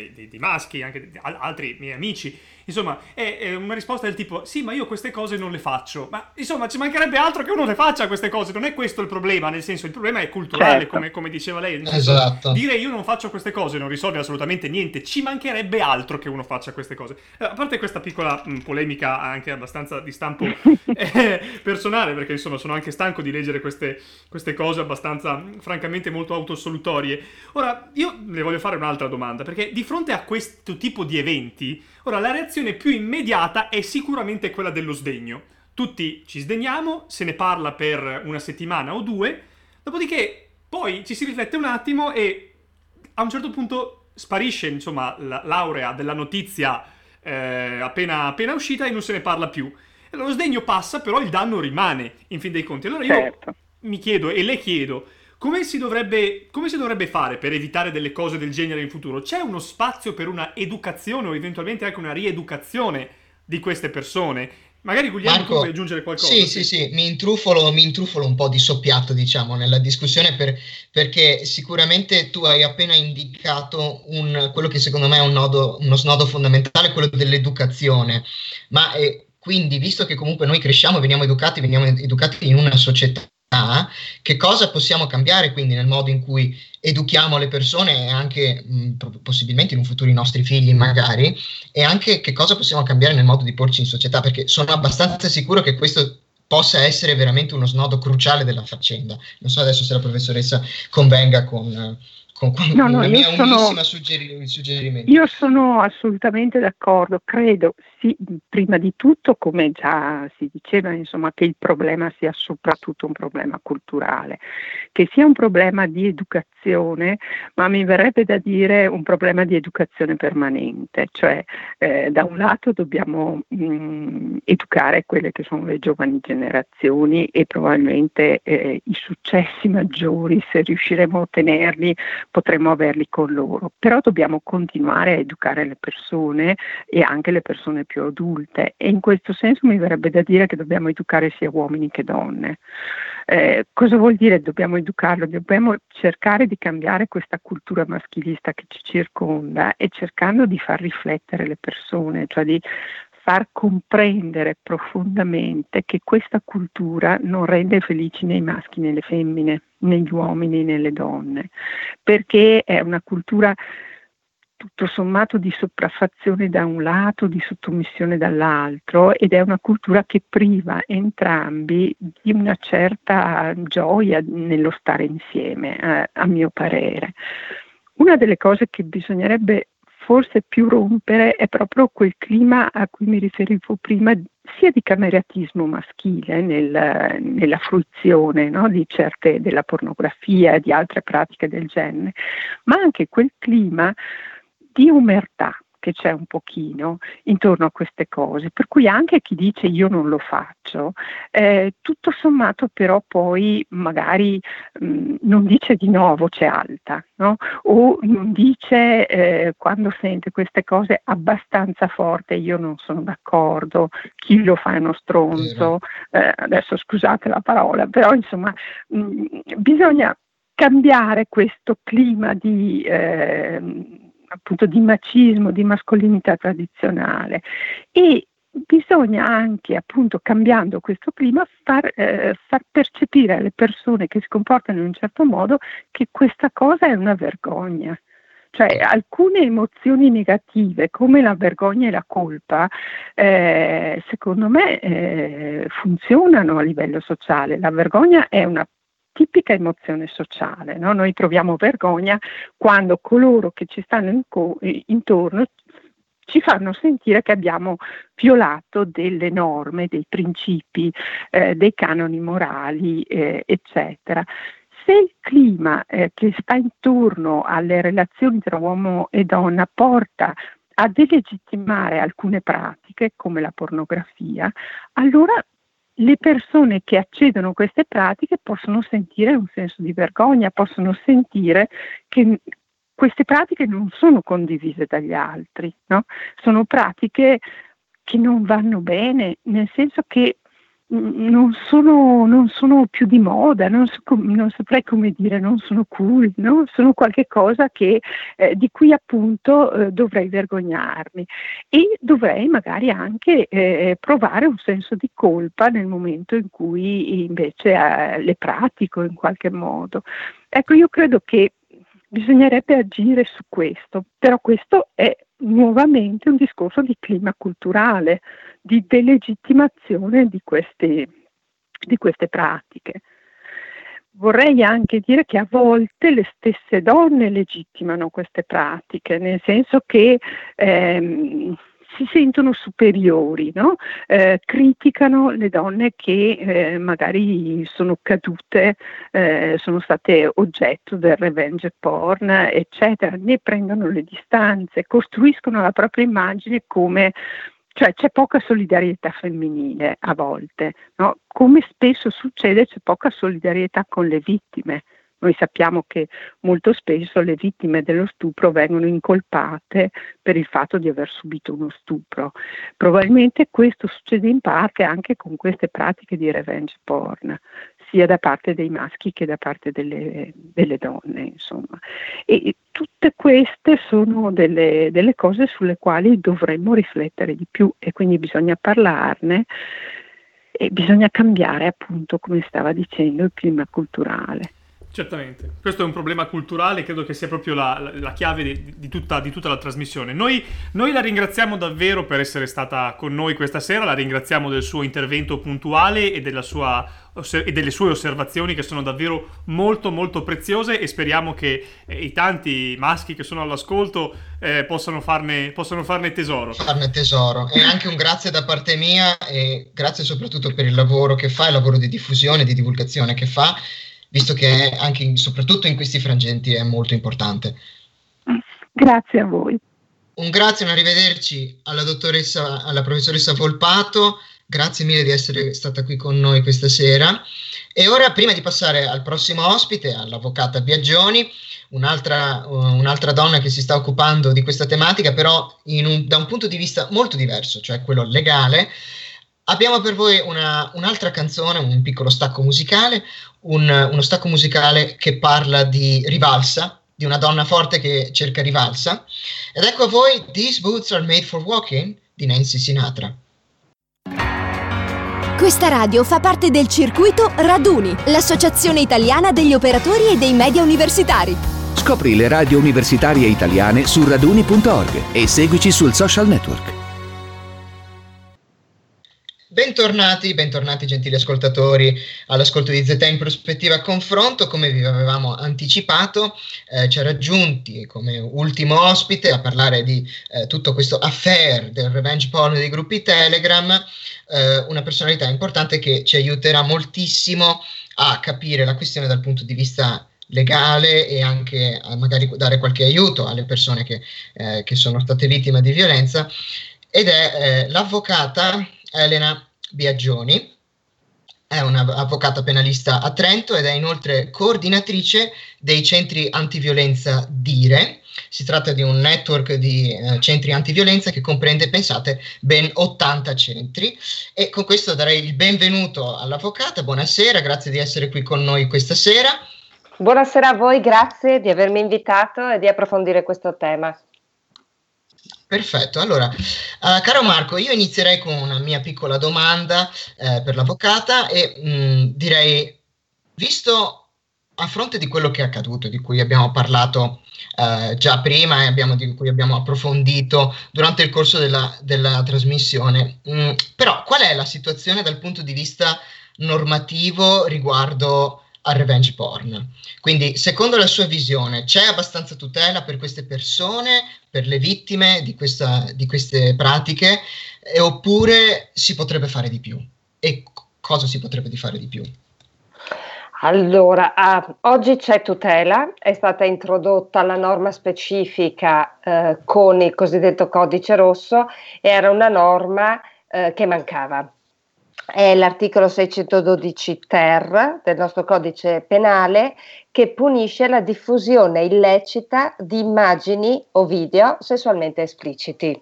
Speaker 2: dei, dei, dei maschi, anche di altri miei amici, Insomma, è, è, una risposta del tipo: Sì, ma io queste cose non le faccio. Ma insomma, ci mancherebbe altro che uno le faccia queste cose. Non è questo il problema. Nel senso, il problema è culturale, certo. come, come, diceva lei.
Speaker 3: Esatto.
Speaker 2: Dire io non faccio queste cose non risolve assolutamente niente. Ci mancherebbe altro che uno faccia queste cose. Eh, a parte questa piccola mh, polemica, anche abbastanza di stampo eh, personale, perché insomma, sono anche stanco di leggere queste, queste cose abbastanza, francamente, molto autosolutorie. Ora, io le voglio fare un'altra domanda, perché di fronte a questo tipo di eventi Ora, la reazione più immediata è sicuramente quella dello sdegno. Tutti ci sdegniamo, se ne parla per una settimana o due, dopodiché poi ci si riflette un attimo e a un certo punto sparisce, insomma, la laurea della notizia eh, appena, appena uscita e non se ne parla più. Lo sdegno passa, però il danno rimane, in fin dei conti. Allora io certo. mi chiedo e le chiedo, come si, dovrebbe, come si, dovrebbe, fare per evitare delle cose del genere in futuro? C'è uno spazio per una educazione o eventualmente anche una rieducazione di queste persone? Magari Guglielmo Marco, tu vuoi aggiungere qualcosa?
Speaker 3: Sì, sì, sì, mi intrufolo, mi intrufolo un po' di soppiatto, diciamo, nella discussione per, perché sicuramente tu hai appena indicato un, quello che secondo me è un nodo, uno snodo fondamentale, quello dell'educazione. Ma eh, quindi, visto che comunque noi cresciamo, veniamo educati, veniamo educati in una società che cosa possiamo cambiare quindi nel modo in cui educhiamo le persone e anche mh, possibilmente in un futuro i nostri figli magari e anche che cosa possiamo cambiare nel modo di porci in società perché sono abbastanza sicuro che questo possa essere veramente uno snodo cruciale della faccenda. Non so adesso se la professoressa convenga con, con, con no, no, mia sono, suggeri- suggerimento.
Speaker 7: Io sono assolutamente d'accordo, credo sì, prima di tutto, come già si diceva, insomma, che il problema sia soprattutto un problema culturale, che sia un problema di educazione, ma mi verrebbe da dire un problema di educazione permanente, cioè eh, da un lato dobbiamo mh, mm, educare quelle che sono le giovani generazioni e probabilmente eh, i successi maggiori, se riusciremo a ottenerli, potremmo averli con loro, però dobbiamo continuare a educare le persone e anche le persone più adulte e in questo senso mi verrebbe da dire che dobbiamo educare sia uomini che donne. Eh, cosa vuol dire dobbiamo educarlo? Dobbiamo cercare di cambiare questa cultura maschilista che ci circonda e cercando di far riflettere le persone, cioè di far comprendere profondamente che questa cultura non rende felici né i maschi né le femmine, né gli uomini né le donne, perché è una cultura tutto sommato di sopraffazione da un lato, di sottomissione dall'altro ed è una cultura che priva entrambi di una certa gioia nello stare insieme, eh, a mio parere. Una delle cose che bisognerebbe forse più rompere è proprio quel clima a cui mi riferivo prima, sia di cameratismo maschile nel, nella fruizione no, di certe, della pornografia e di altre pratiche del genere, ma anche quel clima di umertà, che c'è un pochino intorno a queste cose, per cui anche chi dice io non lo faccio, eh, tutto sommato però poi magari mh, non dice di no a voce alta, no? o non dice eh, quando sente queste cose abbastanza forte io non sono d'accordo, chi lo fa è uno stronzo, eh, adesso scusate la parola, però insomma mh, bisogna cambiare questo clima di, eh, appunto, di macismo, di mascolinità tradizionale e bisogna anche, appunto, cambiando questo clima, far, eh, far, percepire alle persone che si comportano in un certo modo che questa cosa è una vergogna. Cioè alcune emozioni negative come la vergogna e la colpa, eh, secondo me eh, funzionano a livello sociale. La vergogna è una tipica emozione sociale. No? Noi proviamo vergogna quando coloro che ci stanno in co- intorno ci fanno sentire che abbiamo violato delle norme, dei principi, eh, dei canoni morali, eh, eccetera. Se il clima eh, che sta intorno alle relazioni tra uomo e donna porta a delegittimare alcune pratiche come la pornografia, allora le persone che accedono a queste pratiche possono sentire un senso di vergogna, possono sentire che queste pratiche non sono condivise dagli altri, no? sono pratiche che non vanno bene, nel senso che non sono, non sono, più di moda, non, so, non, saprei come dire, non sono cool, no? sono qualcosa eh, di cui appunto eh, dovrei vergognarmi e dovrei magari anche eh, provare un senso di colpa nel momento in cui invece eh, le pratico in qualche modo. Ecco, io credo che bisognerebbe agire su questo, però questo è nuovamente un discorso di clima culturale, di delegittimazione di queste, di queste pratiche. Vorrei anche dire che a volte le stesse donne legittimano queste pratiche, nel senso che ehm, si sentono superiori, no? eh, criticano le donne che eh, magari sono cadute, eh, sono state oggetto del revenge porn, eccetera, ne prendono le distanze, costruiscono la propria immagine come cioè c'è poca solidarietà femminile a volte, no? come spesso succede c'è poca solidarietà con le vittime. Noi sappiamo che molto spesso le vittime dello stupro vengono incolpate per il fatto di aver subito uno stupro. Probabilmente questo succede in parte anche con queste pratiche di revenge porn sia da parte dei maschi che da parte delle, delle donne, insomma. E tutte queste sono delle, delle cose sulle quali dovremmo riflettere di più e quindi bisogna parlarne e bisogna cambiare appunto, come stava dicendo, il clima culturale.
Speaker 2: Certamente, questo è un problema culturale, credo che sia proprio la, la, la chiave di, di, tutta, di, tutta, la trasmissione. Noi, noi, la ringraziamo davvero per essere stata con noi questa sera, la ringraziamo del suo intervento puntuale e, sua, e delle sue osservazioni che sono davvero molto molto preziose e speriamo che eh, i tanti maschi che sono all'ascolto eh, possano, farne, possano farne tesoro.
Speaker 3: Farne tesoro e anche un grazie da parte mia e grazie soprattutto per il lavoro che fa, il lavoro di diffusione, di divulgazione che fa visto che anche soprattutto in questi frangenti è molto importante.
Speaker 7: Grazie a voi.
Speaker 3: Un grazie, un arrivederci alla dottoressa, alla professoressa Volpato, grazie mille di essere stata qui con noi questa sera. E ora, prima di passare al prossimo ospite, all'avvocata Biagioni, un'altra, un'altra donna che si sta occupando di questa tematica, però un, da un punto di vista molto diverso, cioè quello legale, Abbiamo per voi una, un'altra canzone, un piccolo stacco musicale, un, uno stacco musicale che parla di rivalsa, di una donna forte che cerca rivalsa. Ed ecco a voi These Boots Are Made for Walking di Nancy Sinatra.
Speaker 4: Questa radio fa parte del circuito Raduni, l'associazione italiana degli operatori e dei media universitari.
Speaker 5: Scopri le radio universitarie italiane su raduni.org e seguici sul social network.
Speaker 3: Bentornati, bentornati gentili ascoltatori all'ascolto di ZT in prospettiva confronto, come vi avevamo anticipato eh, ci ha raggiunti come ultimo ospite a parlare di eh, tutto questo affair del revenge porn dei gruppi Telegram, eh, una personalità importante che ci aiuterà moltissimo a capire la questione dal punto di vista legale e anche magari dare qualche aiuto alle persone che, eh, che sono state vittime di violenza. Ed è eh, l'avvocata Elena Biagioni è un'avvocata penalista a Trento ed è inoltre coordinatrice dei centri antiviolenza DIRE. Si tratta di un network di eh, centri antiviolenza che comprende, pensate, ben 80 centri. E con questo darei il benvenuto all'avvocata. Buonasera, grazie di essere qui con noi questa sera.
Speaker 8: Buonasera a voi, grazie di avermi invitato e di approfondire questo tema.
Speaker 3: Perfetto, allora, uh, caro Marco, io inizierei con una mia piccola domanda eh, per l'avvocata e mh, mm, direi, visto a fronte di quello che è accaduto, di cui abbiamo parlato uh, già prima e abbiamo, di cui abbiamo approfondito durante il corso della, della trasmissione, mh, mm, però qual è la situazione dal punto di vista normativo riguardo al revenge porn. Quindi, secondo la sua visione, c'è abbastanza tutela per queste persone, per le vittime di, questa, di queste pratiche, e, oppure si potrebbe fare di più? E cosa si potrebbe fare di più?
Speaker 8: Allora, uh, oggi c'è tutela, è stata introdotta la norma specifica uh, con il cosiddetto codice rosso, era una norma uh, che mancava è l'articolo 612 ter del nostro codice penale che punisce la diffusione illecita di immagini o video sessualmente espliciti.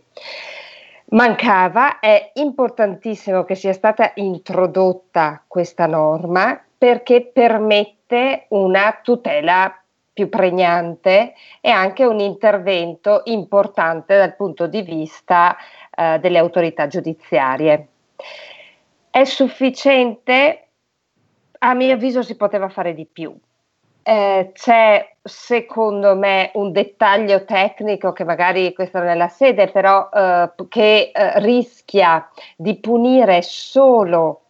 Speaker 8: Mancava, è importantissimo che sia stata introdotta questa norma perché permette una tutela più pregnante e anche un intervento importante dal punto di vista eh, delle autorità giudiziarie. È sufficiente? A mio avviso si poteva fare di più. Eh, c'è secondo me un dettaglio tecnico che magari questa non è la sede, però eh, che eh, rischia di punire solo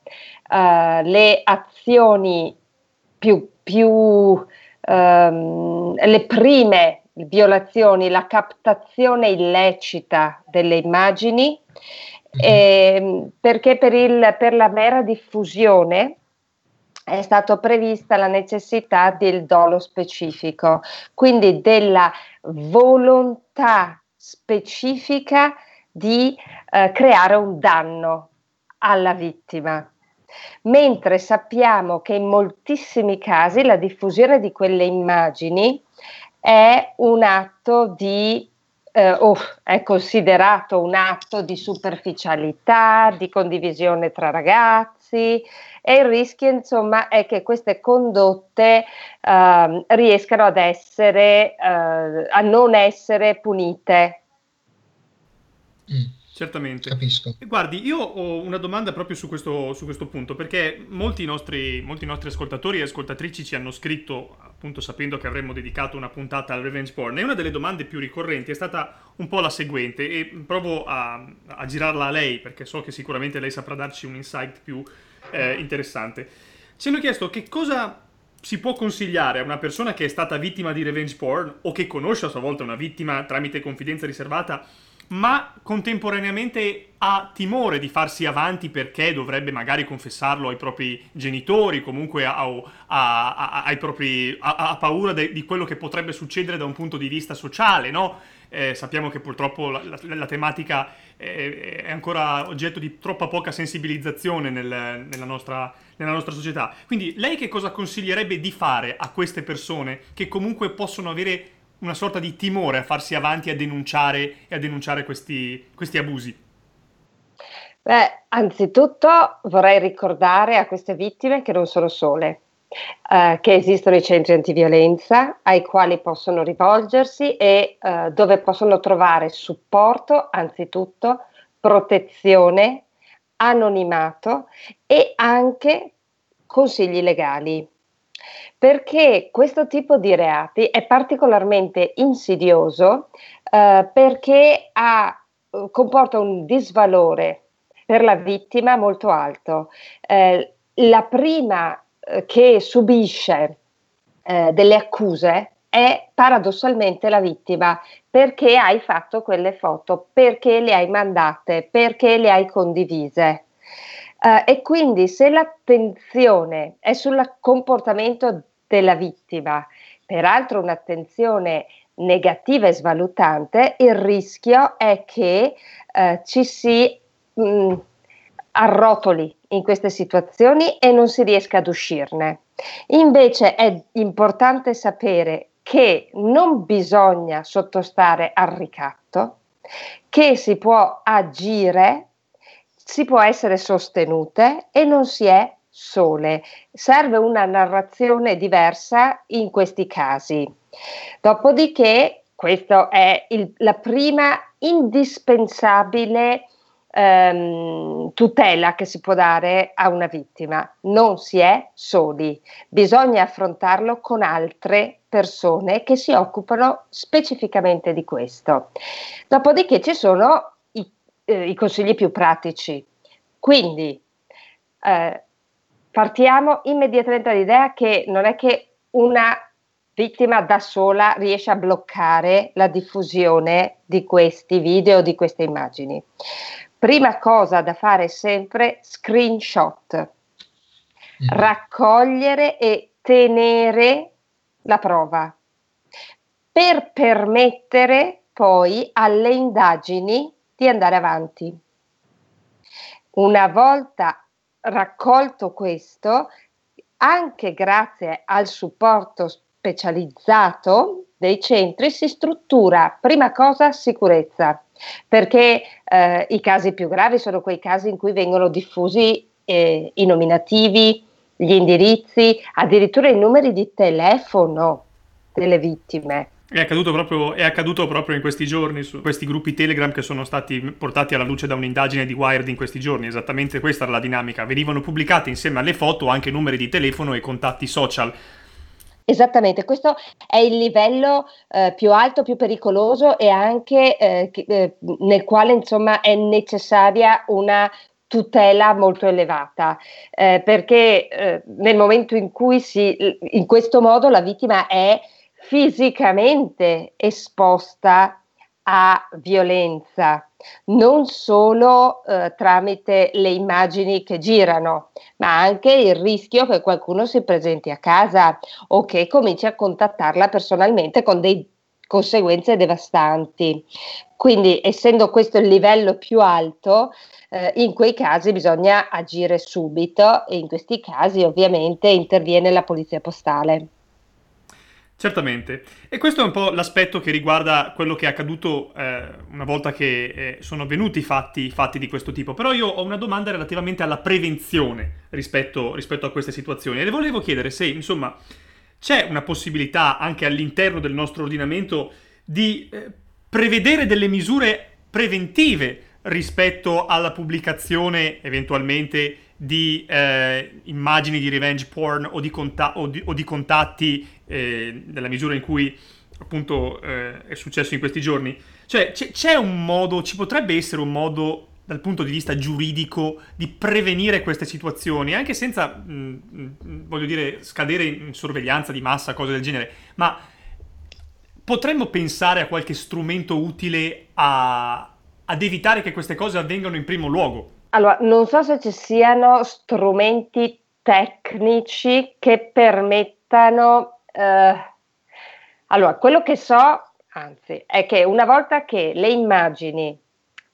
Speaker 8: eh, le azioni più, più ehm, le prime violazioni, la captazione illecita delle immagini eh, perché per, il, per la mera diffusione è stata prevista la necessità del dolo specifico, quindi della volontà specifica di eh, creare un danno alla vittima. Mentre sappiamo che in moltissimi casi la diffusione di quelle immagini è un atto di eh, oh, è considerato un atto di superficialità, di condivisione tra ragazzi e il rischio insomma è che queste condotte eh, riescano ad essere, eh, a non essere punite.
Speaker 2: Mm. Certamente. Capisco. Guardi, io ho una domanda proprio su questo, su questo punto, perché molti nostri, molti nostri, ascoltatori e ascoltatrici ci hanno scritto, appunto sapendo che avremmo dedicato una puntata al revenge porn, e una delle domande più ricorrenti è stata un po' la seguente, e provo a, a girarla a lei, perché so che sicuramente lei saprà darci un insight più eh, interessante. Ci hanno chiesto che cosa si può consigliare a una persona che è stata vittima di revenge porn, o che conosce a sua volta una vittima tramite confidenza riservata, ma contemporaneamente ha timore di farsi avanti perché dovrebbe magari confessarlo ai propri genitori, comunque ha, ha, ha, propri, ha paura de, di quello che potrebbe succedere da un punto di vista sociale, no? Eh, sappiamo che purtroppo la, la, la tematica è, è, ancora oggetto di troppa poca sensibilizzazione nel, nella, nostra, nella nostra società. Quindi lei che cosa consiglierebbe di fare a queste persone che comunque possono avere una sorta di timore a farsi avanti a denunciare e a denunciare questi, questi abusi?
Speaker 8: Beh, anzitutto vorrei ricordare a queste vittime che non sono sole, eh, che esistono i centri antiviolenza ai quali possono rivolgersi e eh, dove possono trovare supporto, anzitutto protezione, anonimato e anche consigli legali perché questo tipo di reati è particolarmente insidioso eh, perché ha, eh, comporta un disvalore per la vittima molto alto. Eh, la prima eh, che subisce eh, delle accuse è paradossalmente la vittima perché hai fatto quelle foto, perché le hai mandate, perché le hai condivise. Uh, e quindi se l'attenzione è sul comportamento della vittima peraltro un'attenzione negativa e svalutante, il rischio è che eh, ci si mh, mm, arrotoli in queste situazioni e non si riesca ad uscirne. Invece è importante sapere che non bisogna sottostare al ricatto, che si può agire, si può essere sostenute e non si è sole. Serve una narrazione diversa in questi casi. Dopodiché, questa è il, la prima indispensabile ehm, tutela che si può dare a una vittima. Non si è soli, bisogna affrontarlo con altre persone che si occupano specificamente di questo. Dopodiché ci sono eh, i consigli più pratici. Quindi eh, partiamo immediatamente dall'idea che non è che una vittima da sola riesce a bloccare la diffusione di questi video, di queste immagini. Prima cosa da fare sempre screenshot, mm. raccogliere e tenere la prova per permettere poi alle indagini di andare avanti. Una volta raccolto questo, anche grazie al supporto specializzato dei centri, si struttura, prima cosa, sicurezza, perché eh, i casi più gravi sono quei casi in cui vengono diffusi eh, i nominativi, gli indirizzi, addirittura i numeri di telefono delle vittime.
Speaker 2: È accaduto, proprio, è accaduto proprio in questi giorni su questi gruppi Telegram che sono stati portati alla luce da un'indagine di Wired in questi giorni. Esattamente questa era la dinamica. Venivano pubblicate insieme alle foto anche numeri di telefono e contatti social.
Speaker 8: Esattamente, questo è il livello eh, più alto, più pericoloso e anche eh, che, eh, nel quale insomma è necessaria una tutela molto elevata, eh, perché eh, nel momento in cui si, in questo modo la vittima è fisicamente esposta a violenza, non solo eh, tramite le immagini che girano, ma anche il rischio che qualcuno si presenti a casa o che cominci a contattarla personalmente con dei conseguenze devastanti. Quindi, essendo questo il livello più alto, eh, in quei casi bisogna agire subito e in questi casi ovviamente interviene la polizia postale.
Speaker 2: Certamente. E questo è un po' l'aspetto che riguarda quello che è accaduto eh, una volta che eh, sono avvenuti fatti, fatti, di questo tipo. Però io ho una domanda relativamente alla prevenzione rispetto, rispetto a queste situazioni. E le volevo chiedere se, insomma, c'è una possibilità anche all'interno del nostro ordinamento di eh, prevedere delle misure preventive rispetto alla pubblicazione eventualmente di eh, immagini di revenge porn o di, conta- o di, o di contatti eh, nella misura in cui appunto eh, è successo in questi giorni. Cioè c- c'è un modo, ci potrebbe essere un modo dal punto di vista giuridico di prevenire queste situazioni, anche senza, mh, mh, voglio dire, scadere in sorveglianza di massa, cose del genere, ma potremmo pensare a qualche strumento utile a, ad evitare che queste cose avvengano in primo luogo.
Speaker 8: Allora, non so se ci siano strumenti tecnici che permettano... Eh, allora, quello che so, anzi, è che una volta che le immagini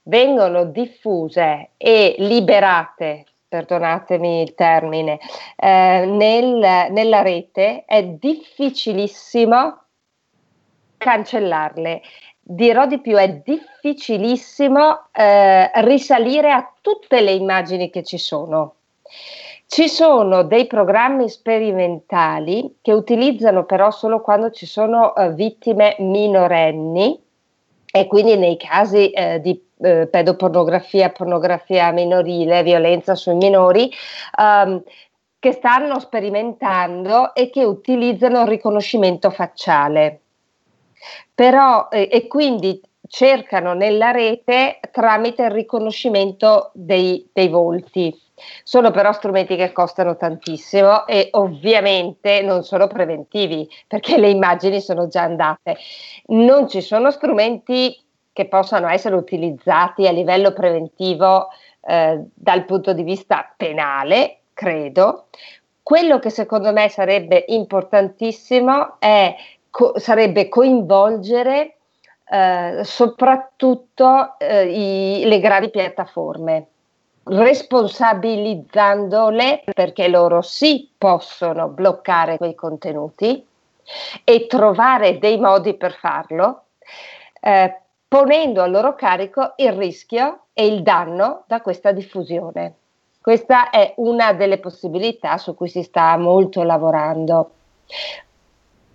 Speaker 8: vengono diffuse e liberate, perdonatemi il termine, eh, nel, nella rete, è difficilissimo cancellarle dirò di più, è difficilissimo eh, risalire a tutte le immagini che ci sono. Ci sono dei programmi sperimentali che utilizzano però solo quando ci sono eh, vittime minorenni e quindi nei casi eh, di eh, pedopornografia, pornografia minorile, violenza sui minori, ehm, che stanno sperimentando e che utilizzano il riconoscimento facciale però e quindi cercano nella rete tramite il riconoscimento dei, dei volti. Sono però strumenti che costano tantissimo e ovviamente non sono preventivi perché le immagini sono già andate. Non ci sono strumenti che possano essere utilizzati a livello preventivo eh, dal punto di vista penale, credo, Quello che secondo me sarebbe importantissimo è, co- sarebbe coinvolgere eh, soprattutto eh, i, le grandi piattaforme responsabilizzandole perché loro sì possono bloccare quei contenuti e trovare dei modi per farlo, eh, ponendo a loro carico il rischio e il danno da questa diffusione. Questa è una delle possibilità su cui si sta molto lavorando.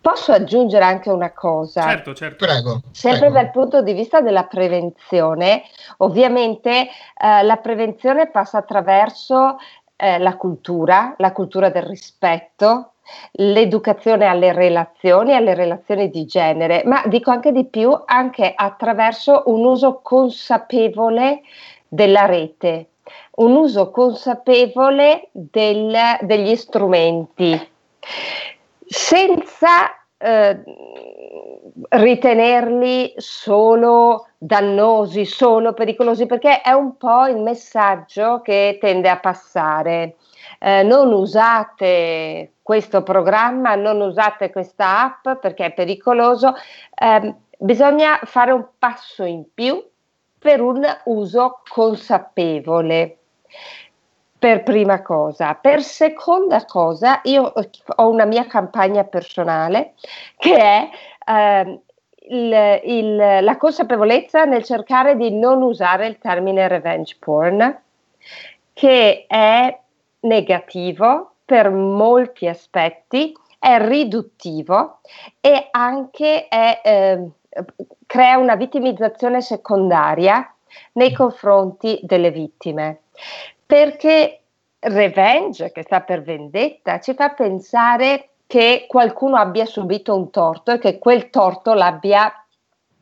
Speaker 8: Posso aggiungere anche una cosa?
Speaker 2: Certo, certo.
Speaker 3: Prego.
Speaker 8: Sempre
Speaker 3: prego.
Speaker 8: dal punto di vista della prevenzione, ovviamente eh, la prevenzione passa attraverso eh, la cultura, la cultura del rispetto, l'educazione alle relazioni, alle relazioni di genere, ma dico anche di più, anche attraverso un uso consapevole della rete, un uso consapevole del, degli strumenti, senza eh, ritenerli solo dannosi, solo pericolosi, perché è un po' il messaggio che tende a passare. Eh, non usate questo programma, non usate questa app perché è pericoloso. Eh, bisogna fare un passo in più per un uso consapevole. Per prima cosa. Per seconda cosa, io ho una mia campagna personale che è eh, il, il, la consapevolezza nel cercare di non usare il termine revenge porn, che è negativo per molti aspetti, è riduttivo e anche è, eh, crea una vittimizzazione secondaria nei confronti delle vittime. Perché revenge, che sta per vendetta, ci fa pensare che qualcuno abbia subito un torto e che quel torto l'abbia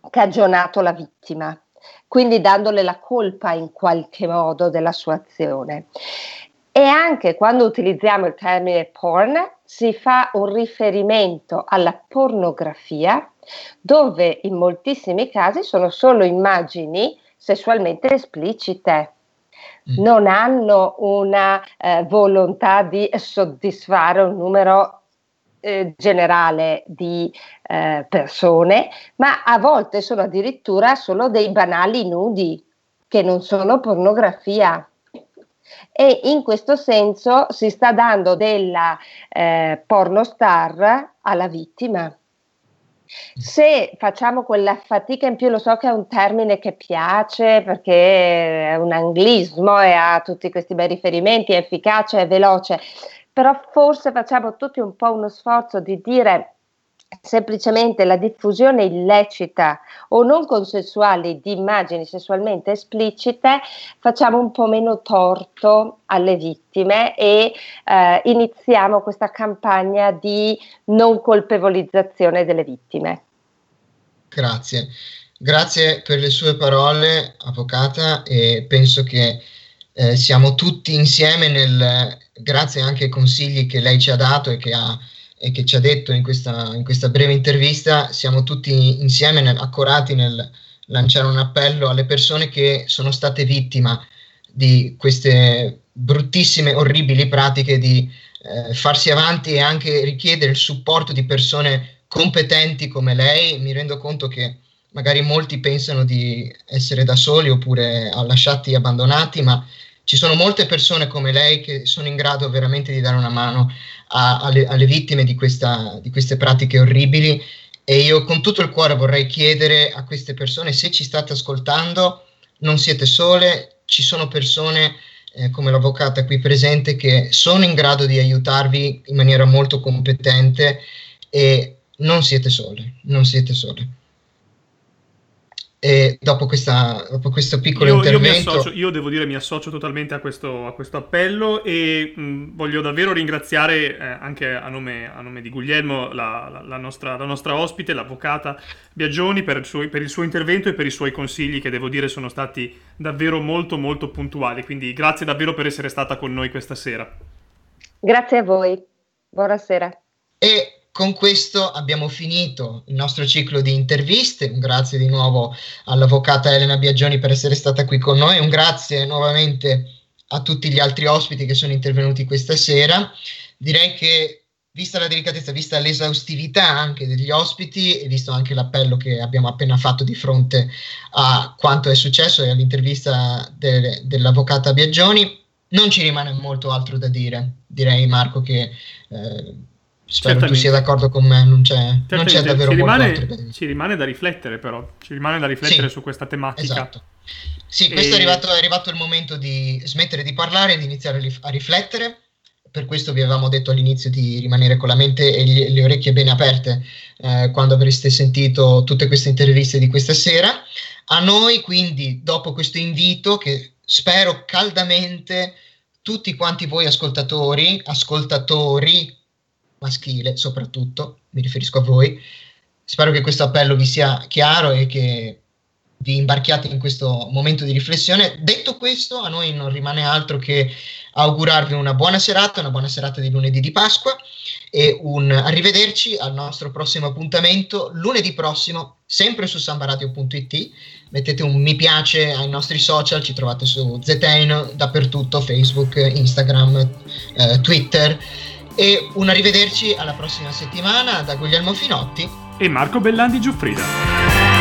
Speaker 8: cagionato la vittima, quindi dandole la colpa in qualche modo della sua azione. E anche quando utilizziamo il termine porn si fa un riferimento alla pornografia, dove in moltissimi casi sono solo immagini sessualmente esplicite. Mm. Non hanno una eh, volontà di soddisfare un numero eh, generale di eh, persone, ma a volte sono addirittura solo dei banali nudi che non sono pornografia e in questo senso si sta dando della eh, pornostar alla vittima. Se facciamo quella fatica in più, lo so che è un termine che piace perché è un anglismo e ha tutti questi bei riferimenti, è efficace, è veloce, però forse facciamo tutti un po' uno sforzo di dire semplicemente la diffusione illecita o non consensuale di immagini sessualmente esplicite, facciamo un po' meno torto alle vittime e eh, iniziamo questa campagna di non colpevolizzazione delle vittime.
Speaker 3: Grazie. Grazie per le sue parole, avvocata, e penso che eh, siamo tutti insieme nel, grazie anche ai consigli che lei ci ha dato e che ha e che ci ha detto in questa, in questa breve intervista, siamo tutti insieme nel, accorati nel lanciare un appello alle persone che sono state vittime di queste bruttissime, orribili pratiche di eh, farsi avanti e anche richiedere il supporto di persone competenti come lei. Mi rendo conto che magari molti pensano di essere da soli oppure lasciati abbandonati, ma ci sono molte persone come lei che sono in grado veramente di dare una mano a, alle, alle, vittime di, questa, di queste pratiche orribili e io con tutto il cuore vorrei chiedere a queste persone se ci state ascoltando, non siete sole, ci sono persone eh, come l'avvocata qui presente che sono in grado di aiutarvi in maniera molto competente e non siete sole, non siete sole. E dopo, questa, dopo questo piccolo
Speaker 2: io,
Speaker 3: intervento...
Speaker 2: Io, associo, io, devo dire mi associo totalmente a questo, a questo appello e mh, voglio davvero ringraziare eh, anche a nome, a nome, di Guglielmo la, la, la, nostra, la, nostra, ospite, l'avvocata Biagioni, per il, suo, per il suo intervento e per i suoi consigli che devo dire sono stati davvero molto molto puntuali. Quindi grazie davvero per essere stata con noi questa sera.
Speaker 8: Grazie a voi, buonasera.
Speaker 3: E con questo abbiamo finito il nostro ciclo di interviste. Un grazie di nuovo all'avvocata Elena Biagioni per essere stata qui con noi. Un grazie nuovamente a tutti gli altri ospiti che sono intervenuti questa sera. direi che vista la delicatezza, vista l'esaustività anche degli ospiti e visto anche l'appello che abbiamo appena fatto di fronte a quanto è successo e all'intervista de- dell'avvocata Biagioni, non ci rimane molto altro da dire. Direi Marco che eh, spero tu sia d'accordo con me, non c'è, non c'è davvero
Speaker 2: ci rimane. Ci rimane da riflettere però, ci rimane da riflettere
Speaker 3: Sì,
Speaker 2: su questa tematica.
Speaker 3: Esatto. Sì, questo
Speaker 2: E-
Speaker 3: è, arrivato, è arrivato il momento di smettere di parlare e di iniziare a riflettere. Per questo vi avevamo detto all'inizio di rimanere con la mente e gli- le orecchie bene aperte eh, quando avreste sentito tutte queste interviste di questa sera. A noi, quindi, dopo questo invito, che spero caldamente tutti quanti voi ascoltatori, ascoltatori maschile soprattutto, mi riferisco a voi, spero che questo appello vi sia chiaro e che vi imbarchiate in questo momento di riflessione. Detto questo, a noi non rimane altro che augurarvi una buona serata, una buona serata di lunedì di Pasqua e un arrivederci al nostro prossimo appuntamento lunedì prossimo, sempre su sambaradio.it. Mettete un mi piace ai nostri social, ci trovate su Zeteno, dappertutto, Facebook, Instagram, eh, Twitter. E un arrivederci alla prossima settimana da Guglielmo Finotti
Speaker 2: E Marco Bellandi Giuffrida.